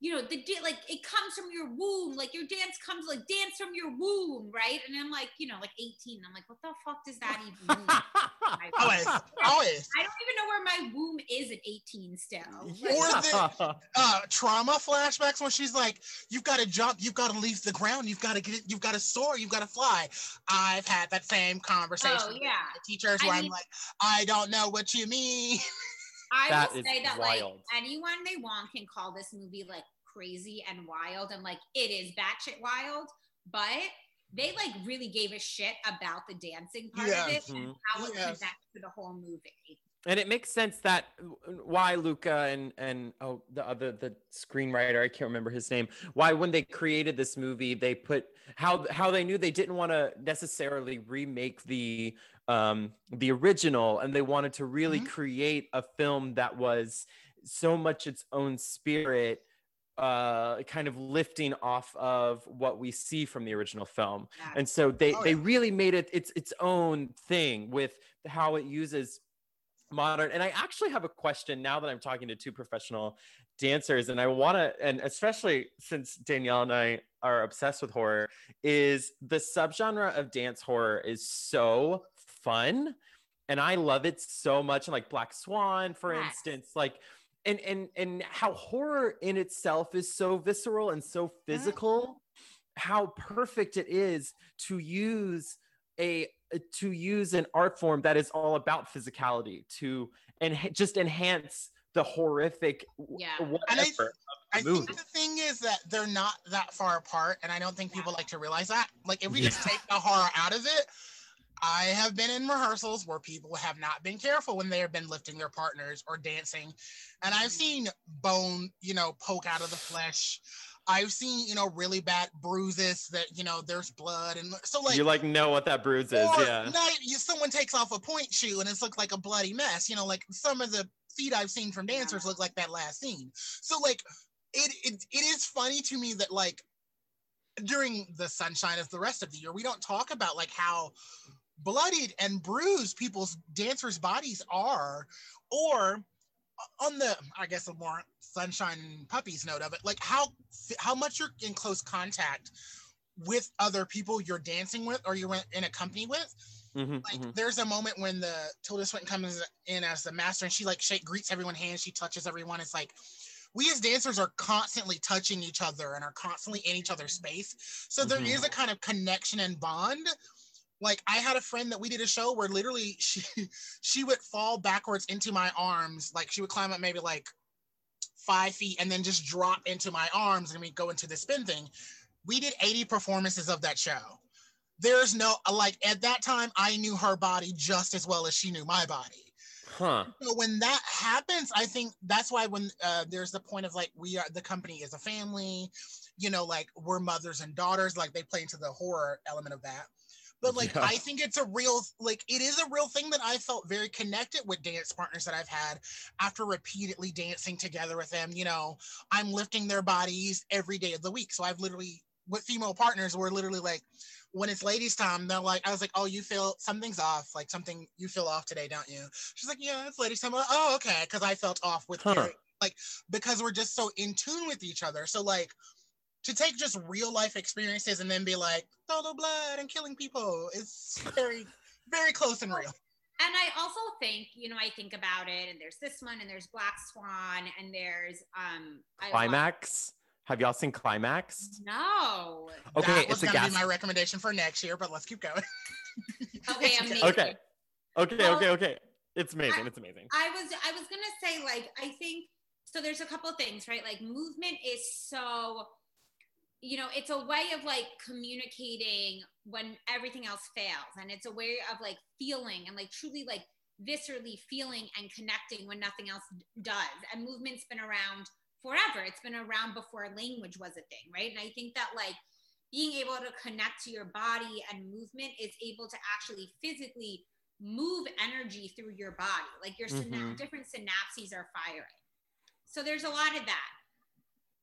you know, the da- like it comes from your womb, like your dance comes like dance from your womb, right? And I'm like, you know, like 18. I'm like, what the fuck does that even mean? I Always, always. I don't even know where my womb is at 18 still. Or the- Uh, trauma flashbacks when she's like, "You've got to jump, you've got to leave the ground, you've got to get, you've got to soar, you've got to fly." I've had that same conversation Oh, yeah. my teachers I where I'm like, "I don't know what you mean." I That will say that wild. like anyone they want can call this movie like crazy and wild and like it is batshit wild, but they like really gave a shit about the dancing part Yeah. of it and Mhm. how it Yes. connects to the whole movie. and it makes sense that why Luca and and oh the other the screenwriter I can't remember his name why when they created this movie they put how how they knew they didn't want to necessarily remake the um the original and they wanted to really Mhm. create a film that was so much its own spirit uh kind of lifting off of what we see from the original film Yeah. and so they Oh, they yeah. really made it its its own thing with how it uses modern and i actually have a question now that i'm talking to two professional dancers and i want to and especially since danielle and i are obsessed with horror is the subgenre of dance horror is so fun and i love it so much and like black swan for Yes. instance like and and and how horror in itself is so visceral and so mm-hmm. physical how perfect it is to use a to use an art form that is all about physicality to and just enhance the horrific w- Yeah. And whatever I, I think the thing is that they're not that far apart, and I don't think people like to realize that. Like, if we just take the horror out of it, I have been in rehearsals where people have not been careful when they have been lifting their partners or dancing, and I've mm-hmm. seen bone, you know, poke out of the flesh. I've seen, you know, really bad bruises that, you know, there's blood, and so like you like know what that bruise is, yeah. not- you, someone takes off a pointe shoe and it's looked like a bloody mess. You know, like some of the feet I've seen from dancers look like that last scene. So like it, it it is funny to me that like during the sunshine of the rest of the year, we don't talk about like how bloodied and bruised people's dancers' bodies are, or on the I guess a more sunshine puppies note of it, like how how much you're in close contact with other people you're dancing with or you're in a company with. Mhm, Like mhm. there's a moment when the Tilda Swinton comes in as the master and she like shake greets everyone hands, she touches everyone. It's like we as dancers are constantly touching each other and are constantly in each other's space. So there Mhm. is a kind of connection and bond. Like I had a friend that we did a show where literally she she would fall backwards into my arms. Like she would climb up maybe like five feet and then just drop into my arms and we go into the spin thing. We did 80 performances of that show. There's no like at that time I knew her body just as well as she knew my body. Huh. So when that happens, I think that's why when uh, there's the point of like we are the company is a family, you know, like we're mothers and daughters, like they play into the horror element of that. But like Yeah. I think it's a real like it is a real thing that I felt very connected with dance partners that I've had after repeatedly dancing together with them. You know, I'm lifting their bodies every day of the week. So I've literally with female partners, we're literally like when it's ladies' time, they're like, I was like, oh, you feel something's off, like something you feel off today, don't you? She's like, yeah, it's ladies' time. I'm like, oh, okay, because I felt off with Huh. Like because we're just so in tune with each other. So like to take just real life experiences and then be like, throw the blood and killing people is very, very close and real. And I also think, you know, I think about it, and there's this one, and there's Black Swan, and there's um Climax. Have y'all seen Climax? No. Okay, that was it's a gonna gas. be my recommendation for next year, but let's keep going. Okay, It's amazing. Okay. Okay, Well, okay, okay. It's amazing. It's amazing. I was I was gonna say like I think so. There's a couple things, right? Like movement is so, you know, it's a way of like communicating when everything else fails, and it's a way of like feeling and like truly like viscerally feeling and connecting when nothing else does. And movement's been around forever. It's been around before language was a thing, right? And I think that like being able to connect to your body and movement is able to actually physically move energy through your body. Like your syna- Mhm. different synapses are firing. So there's a lot of that.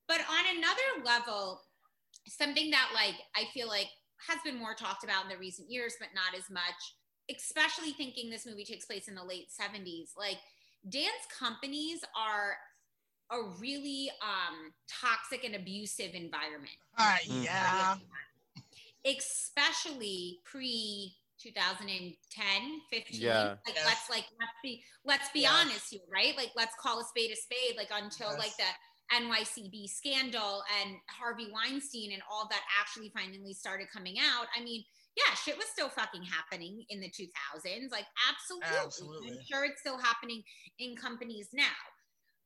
But on another level, something that like I feel like has been more talked about in the recent years, but not as much, especially thinking this movie takes place in the late 70s, like dance companies are a really um, toxic and abusive environment Uh, Mhm. yeah. especially pre 2010 15 Yeah. like Yes. let's like let's be let's be Yes. honest here right like let's call a spade a spade like until Yes. like the NYCB scandal and Harvey Weinstein and all that actually finally started coming out I mean yeah shit was still fucking happening in the 2000s like absolutely, Absolutely. I'm sure it's still happening in companies now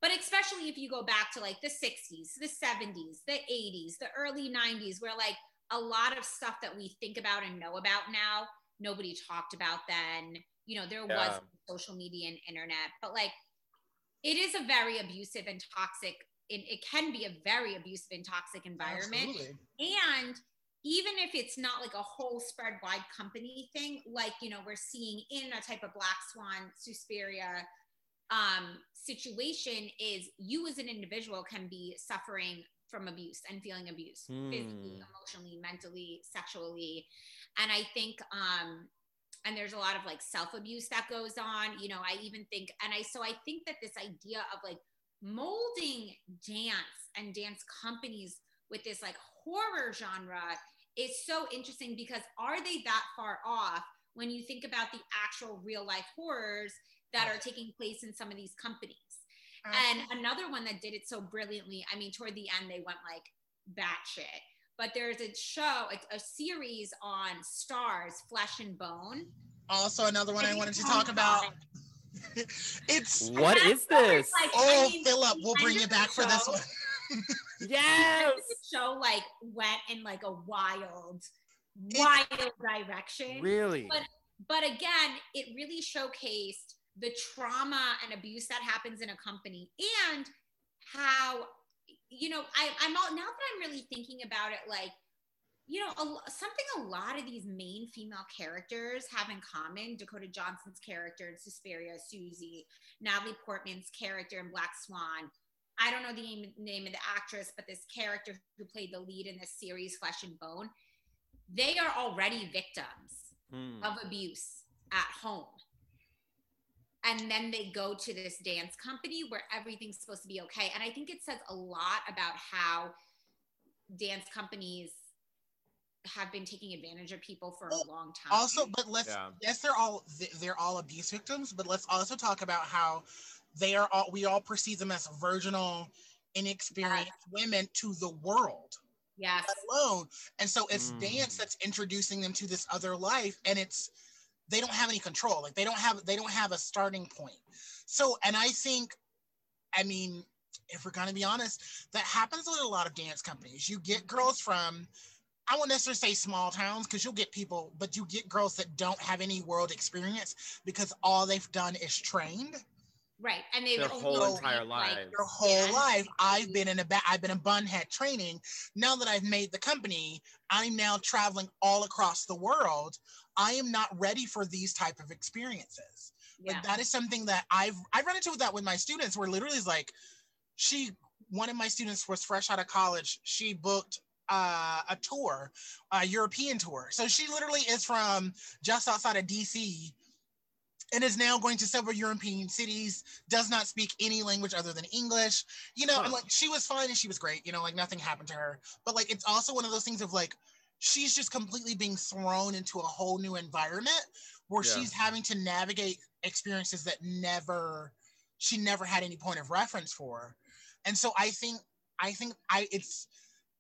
but especially if you go back to like the 60s the 70s the 80s the early 90s where like a lot of stuff that we think about and know about now, nobody talked about then. You know, there Yeah. was social media and internet, but like it is a very abusive and toxic. It, it can be a very abusive and toxic environment. Absolutely. And even if it's not like a whole spread wide company thing, like, you know, we're seeing in a type of Black Swan, Suspiria um, situation, is you as an individual can be suffering from abuse and feeling abuse physically, Hmm. emotionally, mentally, sexually. And I think, um, and there's a lot of like self abuse that goes on. You know, I even think, and I, so I think that this idea of like molding dance and dance companies with this like horror genre is so interesting because are they that far off when you think about the actual real life horrors that are taking place in some of these companies? And another one that did it so brilliantly, I mean, toward the end, they went like batshit. But there's a show, a, a series on Starz, Flesh and Bone. Also, another one I wanted to talk about. it's What And is that's where this? like, oh, I mean, Philip, we'll bring you it of back for this one. Yes. the show like went in like a wild, wild direction. Really? But but again, it really showcased the trauma and abuse that happens in a company and how you know I, i'm all now that i'm really thinking about it like you know a, something a lot of these main female characters have in common dakota johnson's character in suspiria susie natalie portman's character in black swan i don't know the name, name of the actress but this character who played the lead in this series flesh and bone they are already victims Hmm. of abuse at home. And then they go to this dance company where everything's supposed to be okay. And I think it says a lot about how dance companies have been taking advantage of people for a long time. Also, but let's Yeah. yes, they're all they're all abuse victims, but let's also talk about how they are all we all perceive them as virginal, inexperienced women to the world yes. alone. And so it's Mm. dance that's introducing them to this other life and it's they don't have any control. Like they don't have they don't have a starting point. So and I think I mean if we're going to be honest, that happens with a lot of dance companies. You get girls from I won't necessarily say small towns because you'll get people, but you get girls that don't have any world experience because all they've done is trained Right. And they've Their whole been, entire like, lives. their whole dance life. I've been in a ba- I've been in bunhead training. Now that I've made the company, I'm now traveling all across the world. I am not ready for these type of experiences. Yeah. Like that is something that I've I've run into that with my students where literally is like she one of my students was fresh out of college. She booked uh, a tour, a European tour. So she literally is from just outside of DC and is now going to several European cities, does not speak any language other than English, you know, and like she was fine and she was great, you know, like nothing happened to her. But like it's also one of those things of like she's just completely being thrown into a whole new environment where Yeah. she's having to navigate experiences that never she never had any point of reference for. And so I think I think I it's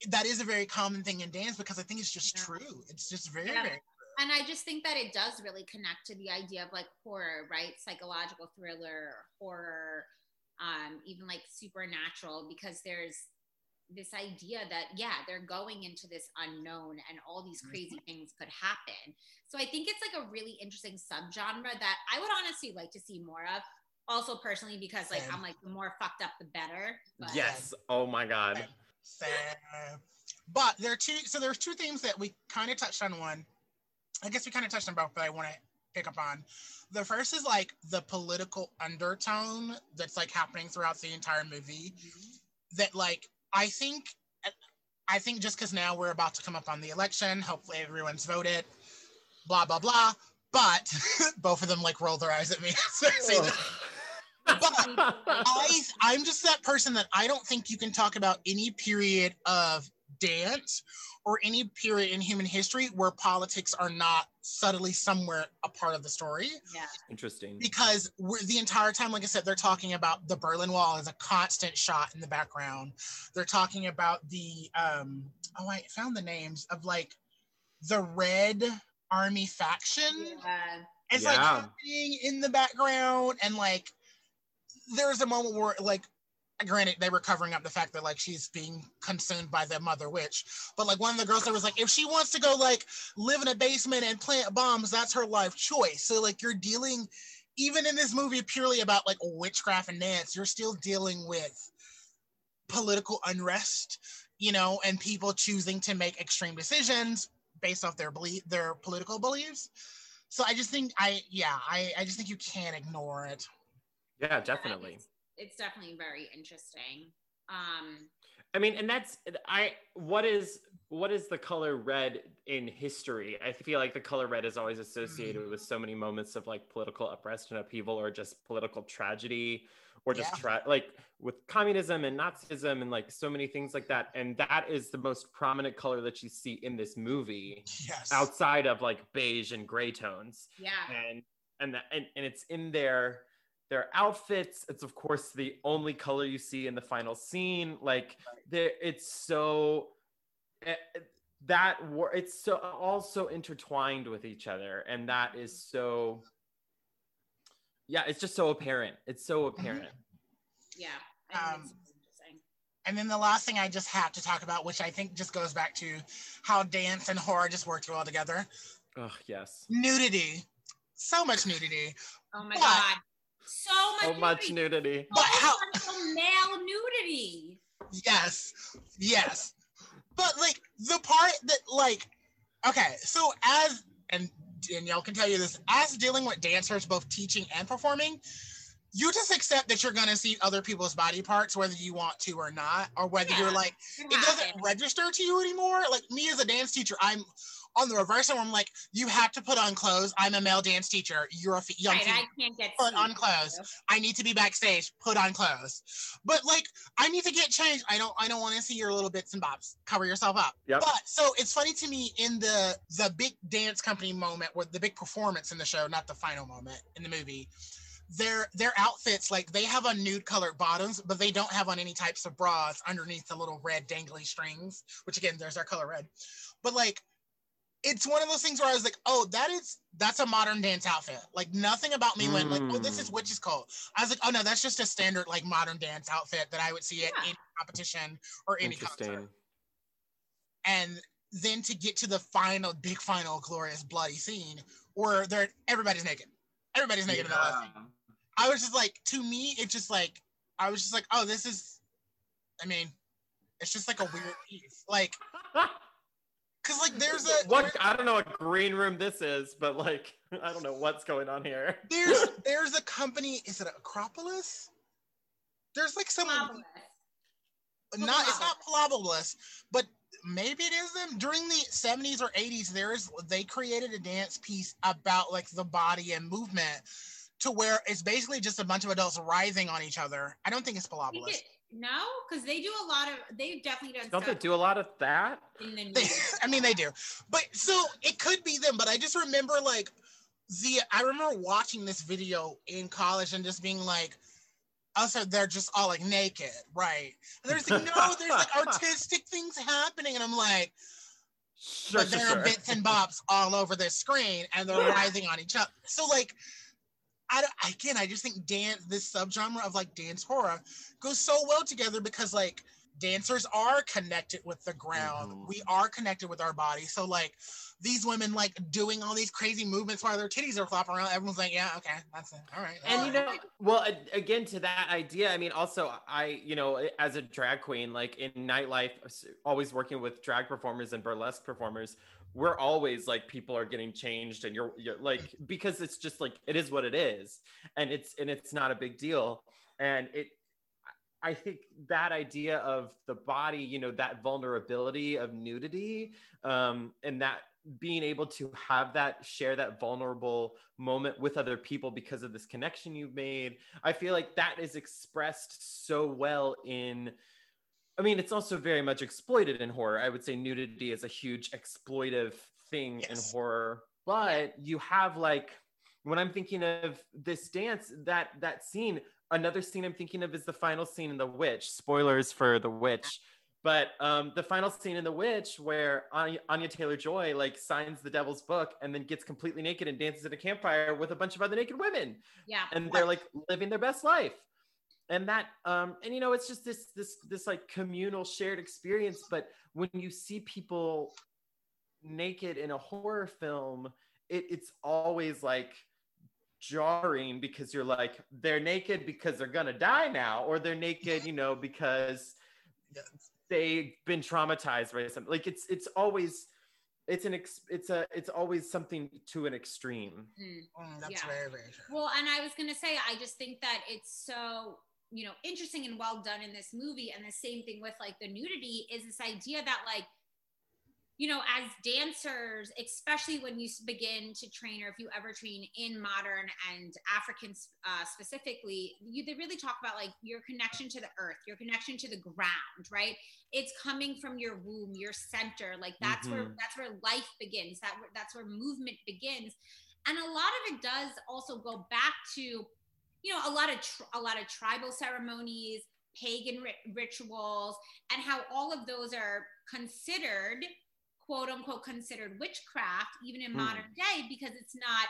that is a very common thing in dance because I think it's just Yeah. true. It's just very, Yeah. very and I just think that it does really connect to the idea of like horror, right? Psychological thriller, horror, um, even like supernatural, because there's this idea that yeah, they're going into this unknown and all these crazy things could happen. So I think it's like a really interesting subgenre that I would honestly like to see more of. Also personally, because like Same. I'm like the more fucked up the better. But Yes. Oh my God. But there are two. So there's two themes that we kind of touched on. One, I guess we kind of touched on both, but I want to pick up on. The first is like the political undertone that's like happening throughout the entire movie. Mm-hmm. That like I think, I think just because now we're about to come up on the election, hopefully everyone's voted, blah blah blah. But both of them like roll their eyes at me. So I say that. I I'm just that person that I don't think you can talk about any period of dance or any period in human history where politics are not subtly somewhere a part of the story yeah. Interesting. because we're, the entire time like i said they're talking about the berlin wall as a constant shot in the background they're talking about the um oh i found the names of like the red army faction Yeah. it's like Yeah. happening in the background and like there's a moment where like granted they were covering up the fact that like she's being consumed by the mother witch but like one of the girls there was like if she wants to go like live in a basement and plant bombs that's her life choice. So like you're dealing even in this movie purely about like witchcraft and dance you're still dealing with political unrest you know and people choosing to make extreme decisions based off their belief their political beliefs. So i just think i yeah i i just think you can't ignore it Yeah, definitely. It's, it's definitely very interesting. Um, I mean, and that's I what is what is the color red in history? I feel like the color red is always associated with so many moments of like political unrest and upheaval or just political tragedy or just Yeah. tra- like with communism and Nazism and like so many things like that. And that is the most prominent color that you see in this movie yes outside of like beige and gray tones yeah. and and that and, and it's in their their outfits it's of course the only color you see in the final scene like there it's so eh, eh, that wor- it's so all so intertwined with each other and that is so yeah it's just so apparent it's so apparent Yeah. I think Um, it's super interesting. And then the last thing I just have to talk about, which I think just goes back to how dance and horror just work well together oh yes nudity. So much nudity. Oh my but- God. So much, so much nudity. nudity But how- male nudity. Yes. Yes. But like the part that, like, okay, so as, and Danielle can tell you this, as dealing with dancers, both teaching and performing, you just accept that you're going to see other people's body parts, whether you want to or not, or whether Yeah. you're like, It it doesn't register to you anymore. Like me as a dance teacher, I'm on the reverse where I'm like, you have to put on clothes. I'm a male dance teacher. You're a fe- young Right, female. I can't get Put on clothes. I need to be backstage. Put on clothes. But like, I need to get changed. I don't. I don't want to see your little bits and bobs. Cover yourself up. Yep. But so it's funny to me in the the big dance company moment, with the big performance in the show, not the final moment in the movie. Their their outfits like they have on nude colored bottoms, but they don't have on any types of bras underneath the little red dangly strings. Which again, there's our color red. But like it's one of those things where I was like, oh, that is that's a modern dance outfit. Like nothing about me went like, oh, this is Mm. witch's cult. I was like, oh no, that's just a standard like modern dance outfit that I would see at any competition or any concert. interesting And then to get to the final, big final, glorious bloody scene where they're everybody's naked. Everybody's naked in that last scene. I was just like, to me, it's just like I was just like, oh, this is I mean, it's just like a weird piece. Like, cause like there's a what I don't know what green room this is, but like I don't know what's going on here. there's there's a company is it acropolis? There's like some Marvelous. not it's not Pilobolus, but maybe it is them. During the 70s or 80s there's they created a dance piece about like the body and movement to where it's basically just a bunch of adults writhing on each other. I don't think it's I think it- no, because they do a lot of. They've definitely done Don't they do a lot of that? in the They, news. I mean, they do, but so it could be them. But I just remember like the I remember watching this video in college and just being like, oh, also they're just all like naked, right? And there's like no, there's like artistic things happening, and I'm like, Sure, but there sure. are bits and bobs all over the screen, and they're Yeah. writhing on each other. So like. I don't, again, I just think dance, this subgenre of like dance horror, goes so well together because like dancers are connected with the ground. Mhm. We are connected with our body. So like these women like doing all these crazy movements while their titties are flopping around. Everyone's like, yeah, okay, that's it. All right. and you that's know well again to that idea i mean also i you know as a drag queen like in nightlife always working with drag performers and burlesque performers we're always like people are getting changed and you're, you're like because it's just like it is what it is and it's and it's not a big deal and it I think that idea of the body, you know, that vulnerability of nudity, um, and that being able to have that share that vulnerable moment with other people because of this connection you've made, I feel like that is expressed so well in. I mean, it's also very much exploited in horror. I would say nudity is a huge exploitive thing in horror, but you have like when I'm thinking of this dance, that that scene, another scene I'm thinking of is the final scene in The Witch. Spoilers for The Witch. But um, the final scene in The Witch, where Anya, Anya Taylor Joy like signs the Devil's Book and then gets completely naked and dances at a campfire with a bunch of other naked women, Yeah. and they're like living their best life. And that um and you know it's just this this this like communal shared experience but when you see people naked in a horror film it, it's always like jarring because you're like they're naked because they're gonna die now or they're naked you know because they've been traumatized by something like it's it's always it's an ex- it's a it's always something to an extreme Mm. Mm, that's Yeah. very, very true. Well, and I was going to say, I just think that it's so, you know, interesting and well done in this movie. And the same thing with like the nudity is this idea that, like, you know, as dancers, especially when you begin to train, or if you ever train in modern and African uh, specifically, you they really talk about like your connection to the earth, your connection to the ground, right? It's coming from your womb, your center, like that's where Mhm. that's where life begins. That that's where movement begins, and a lot of it does also go back to, you know, a lot of tr- a lot of tribal ceremonies, pagan ri- rituals, and how all of those are considered quote unquote considered witchcraft even in Hmm. modern day because it's not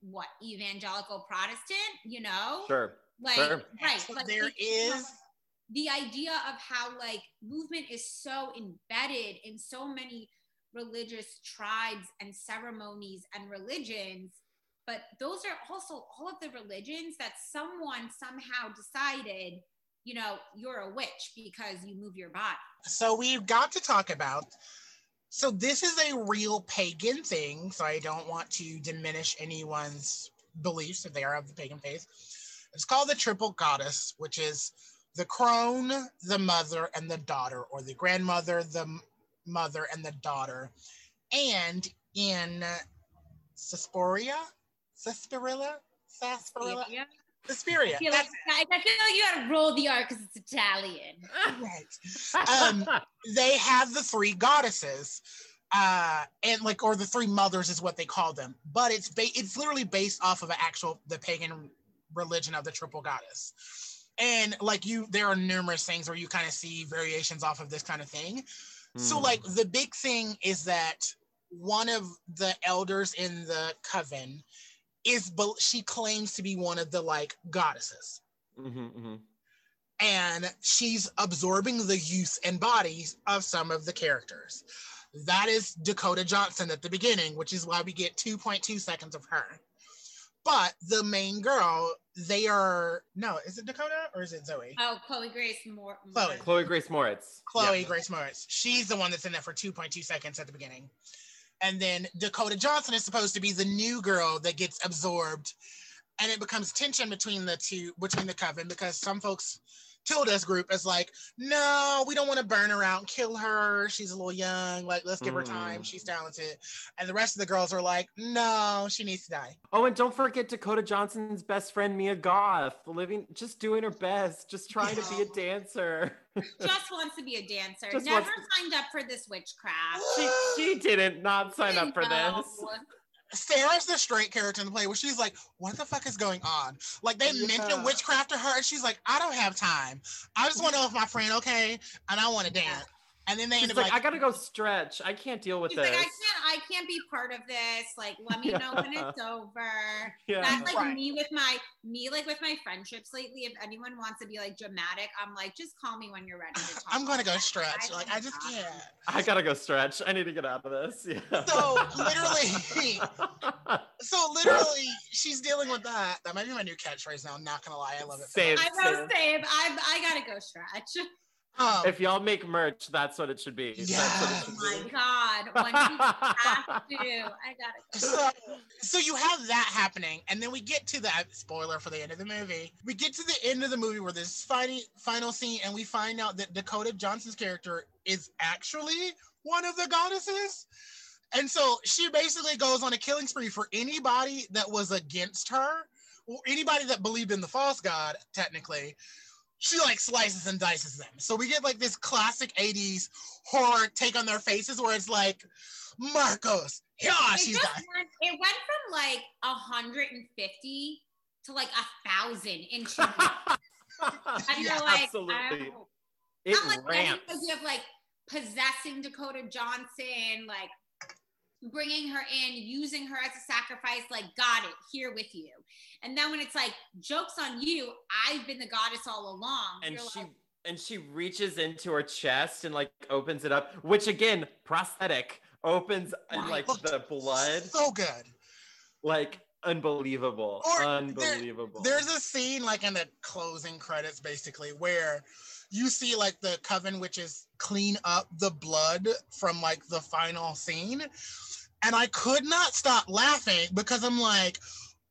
what evangelical protestant you know sure like Sure. right So like there it- is the idea of how like movement is so embedded in so many religious tribes and ceremonies and religions but those are also all of the religions that someone somehow decided you know you're a witch because you move your body. So we've got to talk about so this is a real pagan thing so i don't want to diminish anyone's beliefs if they are of the pagan faith. It's called the triple goddess which is the crone the mother and the daughter or the grandmother the mother and the daughter. And in Suspiria, Sarsaparilla, Sarsaparilla, Yeah. Suspiria. I feel like I feel like you gotta roll the R because it's Italian. right. Um, they have the three goddesses uh and like or the three mothers is what they call them but it's ba- it's literally based off of an actual the pagan religion of the triple goddess and like you there are numerous things where you kind of see variations off of this kind of thing so Hmm. like the big thing is that one of the elders in the coven is bel- she claims to be one of the like goddesses Mhm, mhm. and she's absorbing the youth and bodies of some of the characters. That is Dakota Johnson at the beginning, which is why we get 2.2 seconds of her. But the main girl, they are no, is it Dakota or is it Zoe? Oh, Chloe Grace Moore. Chloe. chloe grace moretz Chloe Yeah. Grace Moretz. She's the one that's in there for 2.2 seconds at the beginning. And then Dakota Johnson is supposed to be the new girl that gets absorbed. And it becomes tension between the two, between the coven, because some folks, Tilda's group is like, no, we don't want to burn her out and kill her. She's a little young. Like, let's give her time. Mm. She's talented. And the rest of the girls are like, no, she needs to die. oh and don't forget dakota johnson's best friend mia goth living just doing her best just trying to be a dancer Just wants to be a dancer. Just Never wants signed up for this witchcraft. she, she didn't not sign up for No. this Sarah's the straight character in the play where she's like, what the fuck is going on? Like they Yeah. mention witchcraft to her and she's like, I don't have time. I just want to know if my friend okay and I want to dance. And then they end up like, like, i gotta go stretch i can't deal with She's this like, I can't, I can't be part of this. Like, let me know when it's over. yeah That's like Right. me with my me like with my friendships lately. If anyone wants to be like dramatic, I'm like, just call me when you're ready to talk. I'm gonna go I stretch. don't Like I just have can't. i gotta go stretch i need to get out of this yeah So literally, so literally, she's dealing with that. That might be my new catchphrase now. I'm not gonna lie, I love it. Save, Same. I know, same. I I gotta go stretch. Um, if y'all make merch that's what it should be That's what it Oh should my be. god, when you have to, I gotta go. so, so you have that happening, and then we get to that spoiler for the end of the movie. We get to the end of the movie where this final final scene, and we find out that Dakota Johnson's character is actually one of the goddesses. And so she basically goes on a killing spree for anybody that was against her, or anybody that believed in the false god, technically. She like slices and dices them. So we get like this classic 80s horror take on their faces where it's like, Marcos, yeah, It, she's just went, it went from like 150 to like a thousand in two weeks. And you're Yeah, like, absolutely. oh. It I'm like, ramps. because you have like possessing Dakota Johnson, like bringing her in, using her as a sacrifice, like, got it, here with you. And then when it's like, joke's on you, I've been the goddess all along. and you're she like, and she reaches into her chest and like opens it up, which again, prosthetic opens oh and like the blood, So good. like unbelievable, Or there- unbelievable. There's a scene like in the closing credits, basically, where you see like the coven witches clean up the blood from like the final scene. And I could not stop laughing because I'm like,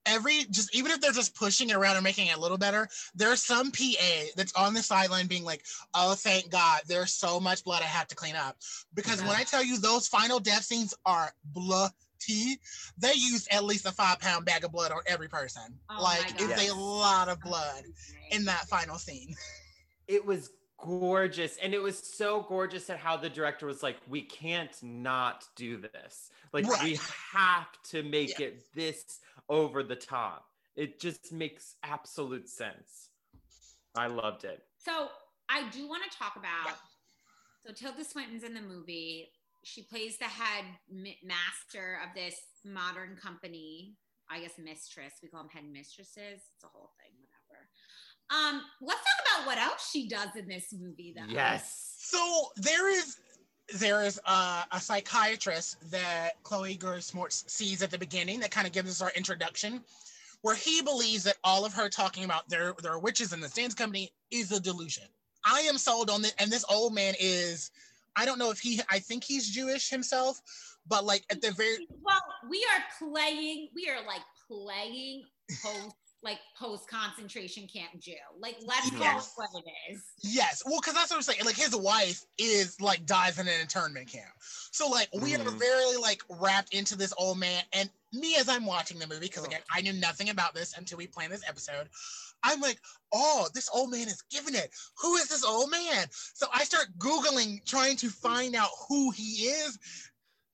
every just even if they're just pushing it around and making it a little better, there's some PA that's on the sideline being like, oh, thank God, there's so much blood I have to clean up. Because when I tell you those final death scenes are bloody, they use at least a five pound bag of blood on every person. Oh like it's Yes. a lot of blood in that final scene. it was gorgeous and it was so gorgeous at how the director was like we can't not do this like we have to make it this over the top it just makes absolute sense i loved it So I do want to talk about. So Tilda Swinton's in the movie. She plays the head master of this modern company. I guess mistress. We call them head mistresses. It's a whole thing. Whatever. Um, let's talk about what else she does in this movie, though. yes So there is there is a, a psychiatrist that Chloe Grace Moretz sees at the beginning that kind of gives us our introduction, where he believes that all of her talking about there there are witches in the dance company is a delusion. I am sold on this, and this old man is. I don't know if he. I think he's Jewish himself, but like at the very Well, we are playing. We are like playing post, like post concentration camp Jew. Like, let's call it Yes. what it is. Yes, well, because that's what I'm saying. Like his wife is like dies in an internment camp, so like we are Mhm. very like wrapped into this old man. And me, as I'm watching the movie, because again, I knew nothing about this until we planned this episode. I'm like, oh, this old man is giving it. Who is this old man? So I start googling, trying to find out who he is,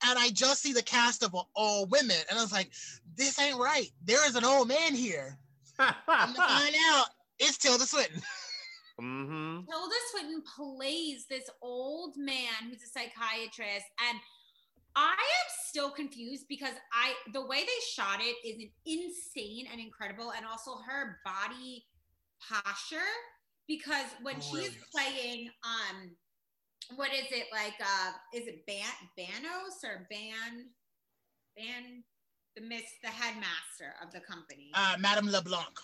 and I just see the cast of all women, and I was like, this ain't right. There is an old man here. I'm gonna find out it's Tilda Swinton. Mm-hmm. Tilda Swinton plays this old man who's a psychiatrist, and I am still confused because I the way they shot it is insane and incredible, and also her body posture. Because when she's Brilliant. playing, um, what is it like? Uh, is it Ban Banos or Ban Ban the miss the headmaster of the company Uh, Madame LeBlanc.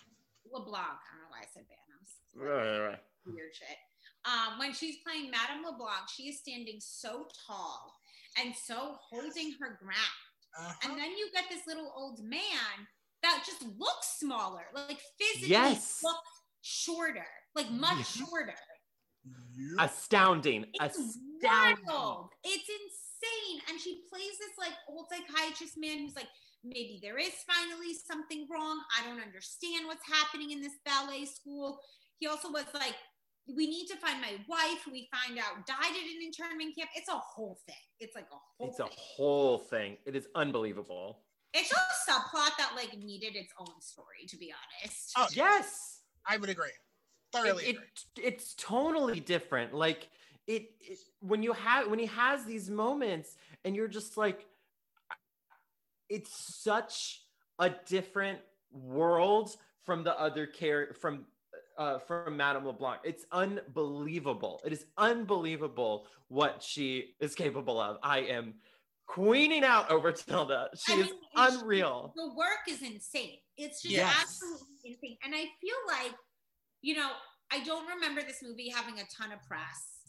LeBlanc? I don't know why I said Banos weird shit. Um, when she's playing Madame LeBlanc, she is standing so tall and so holding her ground. Uh-huh. And then you get this little old man that just looks smaller, like physically Yes. looks shorter, like much Mhm. shorter. astounding It's astounding wild. It's insane. And she plays this like old psychiatrist man who's like, maybe there is finally something wrong. I don't understand what's happening in this ballet school. He also was like, we need to find my wife, we find out died at an internment camp. It's a whole thing. It's like a whole it's a thing. whole thing it is unbelievable it's just a subplot that like needed its own story, to be honest. Oh, yes I would agree. Thoroughly it- agree. it's totally different like it, it when you have when he has these moments and you're just like it's such a different world from the other care from uh, from Madame LeBlanc. It's unbelievable. It is unbelievable what she is capable of. I am queening out over Tilda. She I is mean, it's- unreal. the work is insane. It's just Yes. absolutely insane. And I feel like, you know, I don't remember this movie having a ton of press.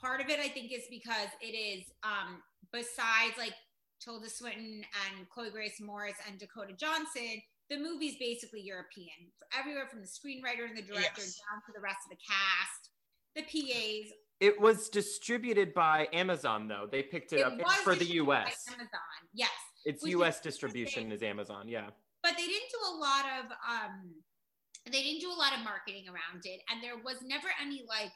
Part of it, I think, is because it is, um, besides like Tilda Swinton and Chloe Grace Morris and Dakota Johnson, the movie's basically European. Everywhere from the screenwriter and the director Yes. down to the rest of the cast, the PAs. It was distributed by Amazon though. They picked it, up. Was for the US. Amazon, yes. It's which US interesting. distribution is Amazon. Yeah. but they didn't do a lot of um they didn't do a lot of marketing around it and there was never any like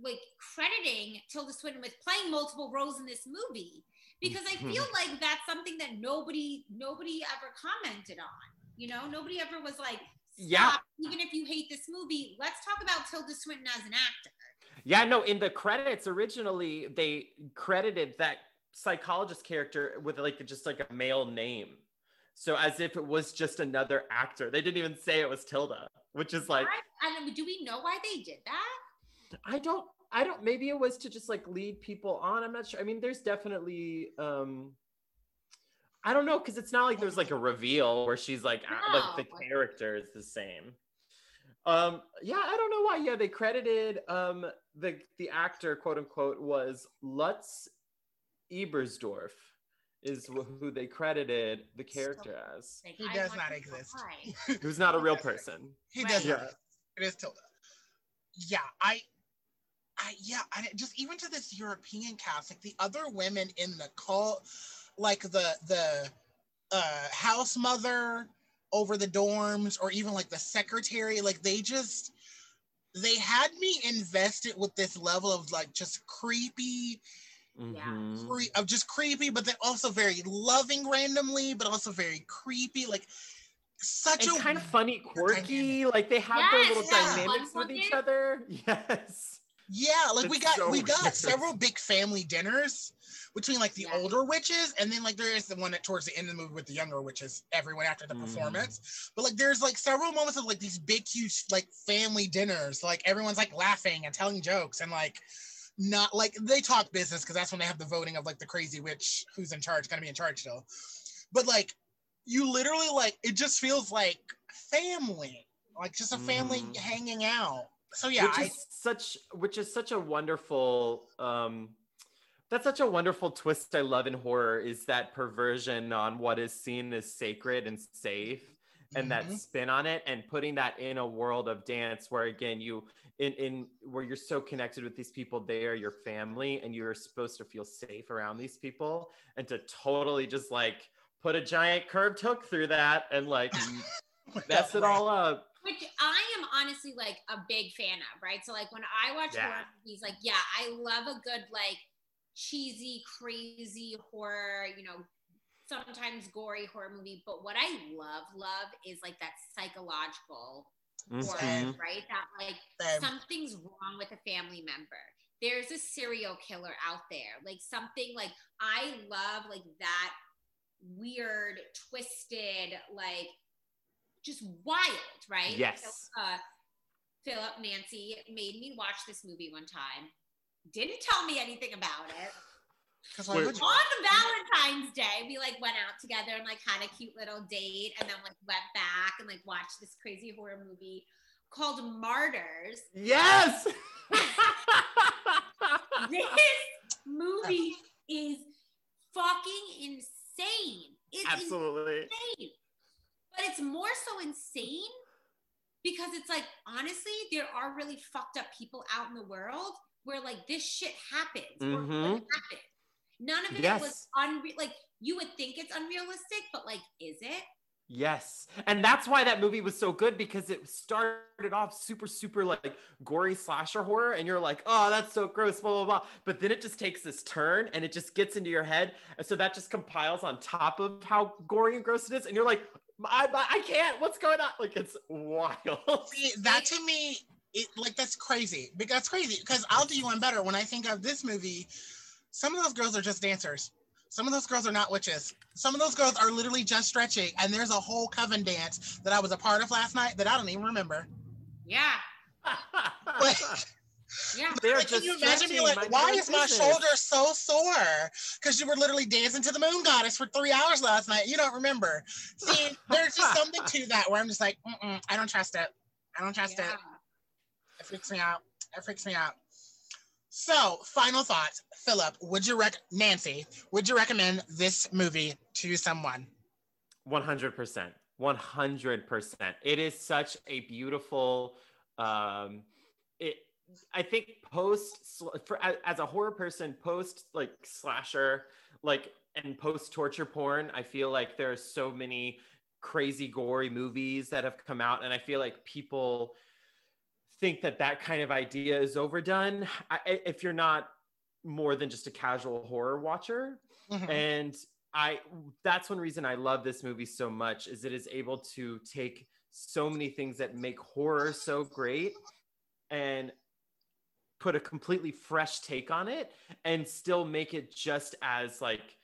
like crediting Tilda Swinton with playing multiple roles in this movie because I feel mm-hmm. like that's something that nobody nobody ever commented on. You know, nobody ever was like, Yeah. Even if you hate this movie, let's talk about Tilda Swinton as an actor. Yeah, no, in the credits originally they credited that psychologist character with like just like a male name. So as if it was just another actor. They didn't even say it was Tilda, which is like Why- and do we know why they did that? I don't I don't maybe it was to just like lead people on. I'm not sure. I mean, there's definitely um I don't know because it's not like there's like a reveal where she's like a- like the character is the same. Um yeah, I don't know why. Yeah, they credited um the the actor quote unquote was Lutz Ebersdorf is who they credited the character as. Like, He does not exist. why. Who's not a real person. He Right. does. Yeah. not. It is Tilda. Yeah, I, I yeah, I just even to this European cast, like the other women in the cult, like the the uh house mother over the dorms, or even like the secretary, like they just they had me invested with this level of like just creepy Mhm. cre- of just creepy, but then also very loving randomly, but also very creepy. Like such and a kind of funny, quirky. Like they have their little yeah. dynamics with each other. Yes. Yeah, like we got so we got weird. several big family dinners between like the Yeah. older witches and then like there is the one that towards the end of the movie with the younger witches, everyone after the Mhm. performance. But like there's like several moments of like these big huge like family dinners, like everyone's like laughing and telling jokes and like not like they talk business because that's when they have the voting of like the crazy witch who's in charge, gonna be in charge still. But like you literally like it just feels like family, like just a family Mhm. hanging out. So yeah, which I, is such which is such a wonderful um that's such a wonderful twist I love in horror is that perversion on what is seen as sacred and safe and that Mhm. spin on it and putting that in a world of dance where again you in in where you're so connected with these people they are your family and you're supposed to feel safe around these people and to totally just like put a giant curved hook through that and like mess it all up Which I am honestly like a big fan of, right? So like when I watch Yeah. horror movies, like yeah, I love a good like cheesy, crazy horror, you know, sometimes gory horror movie. But what I love, love is like that psychological horror, Mhm. right? That like Same. something's wrong with a family member. There's a serial killer out there. Like something like I love like that weird, twisted, like just wild, right? Yes. So, uh, Philip Nancy made me watch this movie one time. Didn't tell me anything about it. Because why Wait. would you? On Valentine's Day, we like went out together and like had a cute little date, and then like went back and like watched this crazy horror movie called Martyrs. yes This movie is fucking insane. It's absolutely insane. But it's more so insane because it's like honestly, there are really fucked up people out in the world where like this shit happens or Mhm. could happen. None of it Yes. was unreal. Like you would think it's unrealistic, but like, is it? Yes. And that's why that movie was so good because it started off super, super like gory slasher horror. And you're like, oh, that's so gross, blah, blah, blah. But then it just takes this turn and it just gets into your head. And so that just compiles on top of how gory and gross it is. And you're like, I, I I can't. What's going on? Like, it's wild. See, that to me, it like that's crazy. Because that's crazy. Because I'll do you one better. When I think of this movie, some of those girls are just dancers. Some of those girls are not witches. Some of those girls are literally just stretching. And there's a whole coven dance that I was a part of last night that I don't even remember. Yeah. But Yeah. They're like, can you imagine me like, why is my business." shoulder so sore? Because you were literally dancing to the moon goddess for three hours last night. You don't remember. See, there's just something to that where I'm just like, Mm-mm, I don't trust it. I don't trust yeah. it. It freaks me out. It freaks me out. So, final thoughts. Philip, would you rec Nancy, would you recommend this movie to someone? 100% 100% it is such a beautiful um it i think post for as a horror person post like slasher like and post torture porn i feel like there are so many crazy gory movies that have come out and i feel like people think that that kind of idea is overdone I, if you're not more than just a casual horror watcher Mhm. and i that's one reason i love this movie so much is it is able to take so many things that make horror so great and put a completely fresh take on it and still make it just as like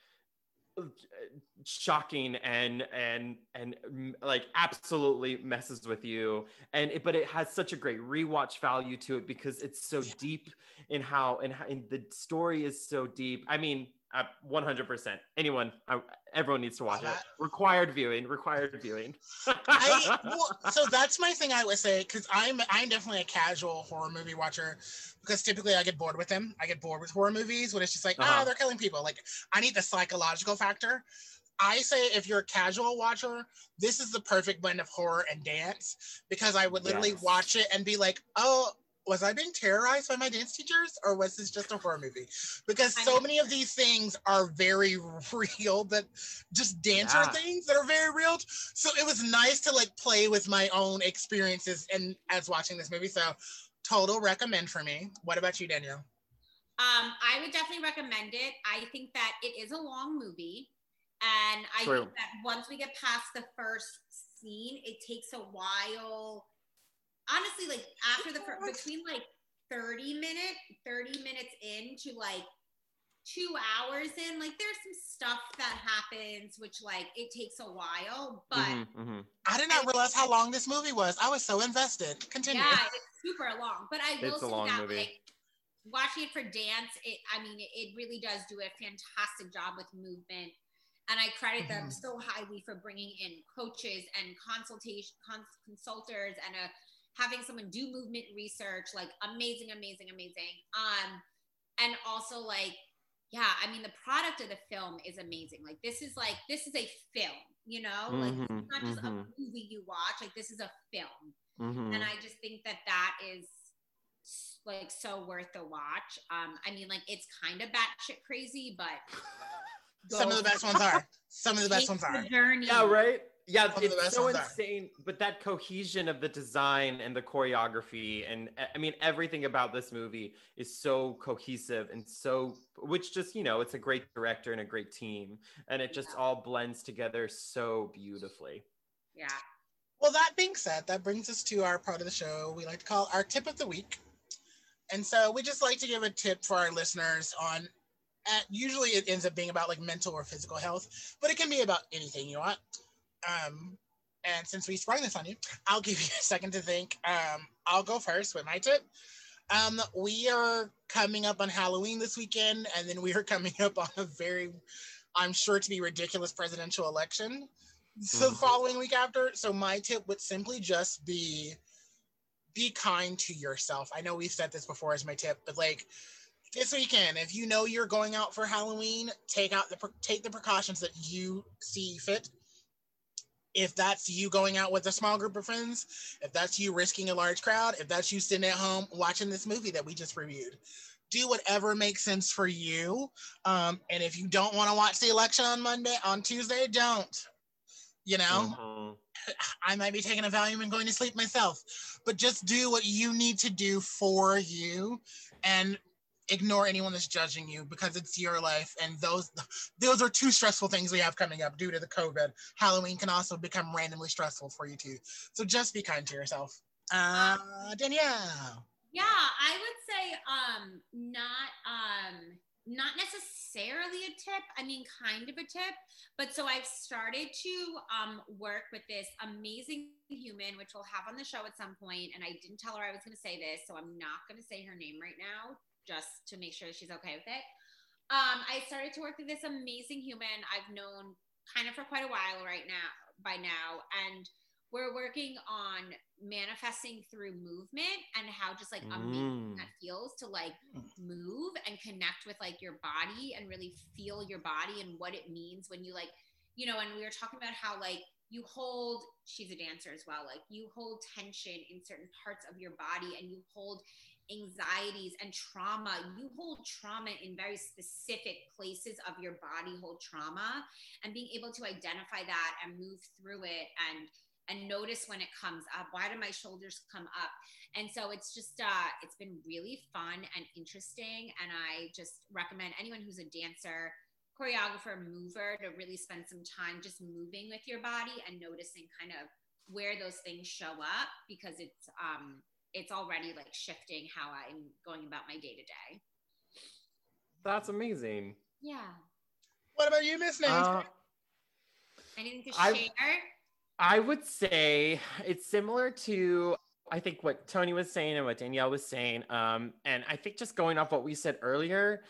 shocking and and and mm, like absolutely messes with you. And it, but it has such a great rewatch value to it because it's so deep in how and, how, and the story is so deep. I mean uh, 100% anyone uh, everyone needs to watch it. Required viewing required viewing. I, well, so that's my thing i would say because i'm i'm definitely a casual horror movie watcher because typically i get bored with them. I get bored with horror movies when it's just like ah Uh-huh. they're killing people. Like i need the psychological factor. I say if you're a casual watcher, this is the perfect blend of horror and dance because I would literally Yes. watch it and be like, oh, was I being terrorized by my dance teachers or was this just a horror movie? Because so many of these things are very real that just dancer Yeah. things that are very real. So it was nice to like play with my own experiences and as watching this movie. So total recommend for me. What about you, Danielle? Um, I would definitely recommend it. I think that it is a long movie. And I True. think that once we get past the first scene, it takes a while. Honestly, like after the fir- between like 30 minute, 30 minutes into like two hours in, like there's some stuff that happens which like it takes a while, but Mhm, mhm. I did not realize how long this movie was. I was so invested. Continue. Yeah, it's super long. But I will It's a say long that movie. like watching it for dance, it I mean it, it really does do a fantastic job with movement. And I credit them Mhm. so highly for bringing in coaches and consultation cons- consultants and uh, having someone do movement research. Like amazing, amazing, amazing. Um, and also like yeah, I mean the product of the film is amazing. Like this is like this is a film, you know, like Mhm, it's not just a mhm. movie you watch. Like this is a film Mhm. and I just think that that is like so worth the watch. Um, I mean, like it's kind of batshit crazy, but Some of the best ones are. Some of the best take ones the are. Journey. Yeah, right. Yeah, Some of the it's best so ones are. insane. But that cohesion of the design and the choreography, and I mean, everything about this movie is so cohesive and so, which just, you know, it's a great director and a great team. And it just Yeah. all blends together so beautifully. Yeah. Well, that being said, that brings us to our part of the show we like to call our tip of the week. And so we just like to give a tip for our listeners on, uh, usually it ends up being about like mental or physical health, but it can be about anything you want. Um, and since we sprung this on you, I'll give you a second to think. Um, I'll go first with my tip. Um, we are coming up on Halloween this weekend, and then we are coming up on a very, I'm sure to be ridiculous presidential election. So the following week after. So my tip would simply just be be kind to yourself. I know we've said this before as my tip, but like this weekend, if you know you're going out for Halloween, take out the take the precautions that you see fit. If that's you going out with a small group of friends, if that's you risking a large crowd, if that's you sitting at home watching this movie that we just reviewed, do whatever makes sense for you. Um, and if you don't want to watch the election on Monday, on Tuesday, don't. You know, Mhm. I might be taking a Valium and going to sleep myself, but just do what you need to do for you and ignore anyone that's judging you because it's your life. And those those are two stressful things we have coming up due to the covid. Halloween can also become randomly stressful for you too. So just be kind to yourself. Uh danielle. Yeah, I would say um not um not necessarily a tip. I mean kind of a tip, but so I've started to um work with this amazing human which we'll have on the show at some point and I didn't tell her I was going to say this, so I'm not going to say her name right now just to make sure she's okay with it. Um I started to work with this amazing human I've known kind of for quite a while right now by now and we're working on manifesting through movement and how just like amazing Mm. that feels to like move and connect with like your body and really feel your body and what it means when you like you know and we were talking about how like you hold she's a dancer as well like you hold tension in certain parts of your body and you hold anxieties and trauma. You hold trauma in very specific places of your body hold trauma. And being able to identify that and move through it and and notice when it comes up. Why do my shoulders come up? And so it's just uh it's been really fun and interesting. And i just recommend anyone who's a dancer choreographer mover to really spend some time just moving with your body and noticing kind of where those things show up because it's um it's already like shifting how I'm going about my day to day. That's amazing. Yeah. What about you, Miss Nancy? Uh, Anything to I- share? I would say it's similar to I think what Tony was saying and what Danielle was saying. Um, and I think just going off what we said earlier, y-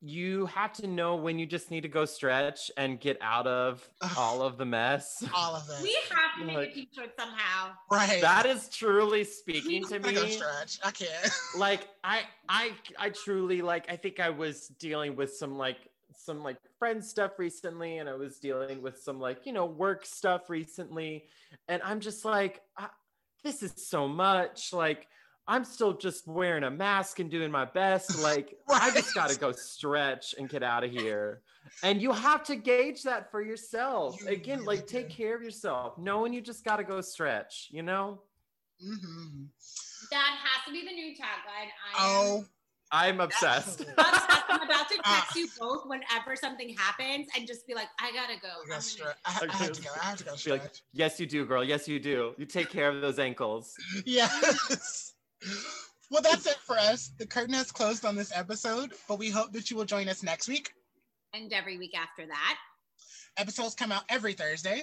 you have to know when you just need to go stretch and get out of Ugh. all of the mess. All of it. We have to make Like- a t-shirt somehow. right. That is truly speaking to me. I go me. stretch. I can't. like I I I truly like I think I was dealing with some like some like friend stuff recently and I was dealing with some like you know work stuff recently and I'm just like I, this is so much like I'm still just wearing a mask and doing my best like I just got to go stretch and get out of here and you have to gauge that for yourself You again really like take care of yourself knowing you just got to go stretch you know hmm That has to be the new tagline. I am Oh, I'm obsessed obsessed. I'm about to text Ah. you both whenever something happens and just be like, I gotta go. I, I'm gotta gonna- stretch. I, I have to go. I have to go Be stretch. like, yes, you do, girl. Yes, you do. You take care of those ankles. Yes. Well, that's it for us. The curtain has closed on this episode, but we hope that you will join us next week. And every week after that, Episodes come out every Thursday.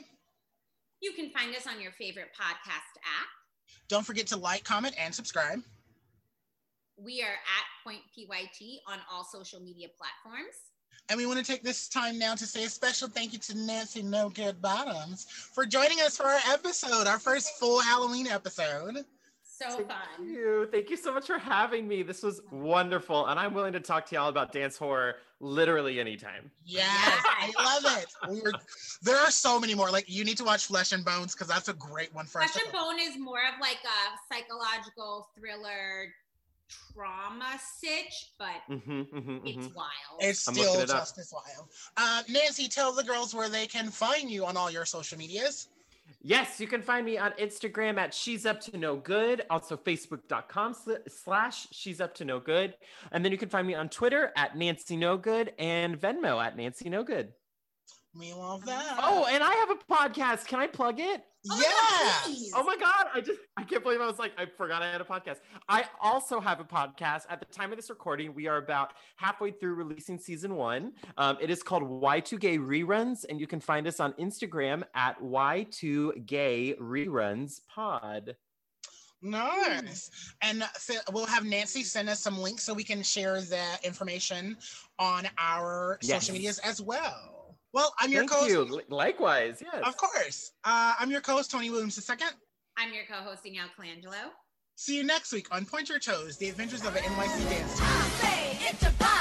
you can find us on your favorite podcast app. Don't forget to like, comment, and subscribe. We are at Point PYT on all social media platforms. And we want to take this time now to say a special thank you to Nancy No Good Bottoms for joining us for our episode, our first full Halloween episode. So Thank fun. you. Thank you so much for having me. This was wonderful. And I'm willing to talk to y'all about dance horror literally anytime. Yes, Yes. I love it. We were, there are so many more. Like you need to watch Flesh and Bones because that's a great one for us. Flesh and Bone is more of like a psychological thriller trauma sitch, but Mhm, mhm, it's mhm. wild. It's still looking it up. just as wild. Uh, Nancy, tell the girls where they can find you on all your social medias. Yes, you can find me on Instagram at She's Up to No Good, also Facebook.com sl- slash She's Up to No Good. And then you can find me on Twitter at Nancy No Good and Venmo at Nancy No Good. We love that. Oh, and I have a podcast. Can I plug it? Oh my yeah. God. Oh my god, I just I can't believe I was like I forgot I had a podcast. I also have a podcast. At the time of this recording, we are about halfway through releasing season 1. Um, it is called Y2Gay Reruns and you can find us on Instagram at Y2Gay Reruns Pod. Nice. And so we'll have Nancy send us some links so we can share the information on our Yes. social medias as well. Well, I'm your Thank co-host. you. Likewise, yes. Of course. Uh, I'm your co-host, Tony Williams II. I'm your co-hosting Al Colangelo. See you next week on Point Your Toes, the adventures of an NYC dance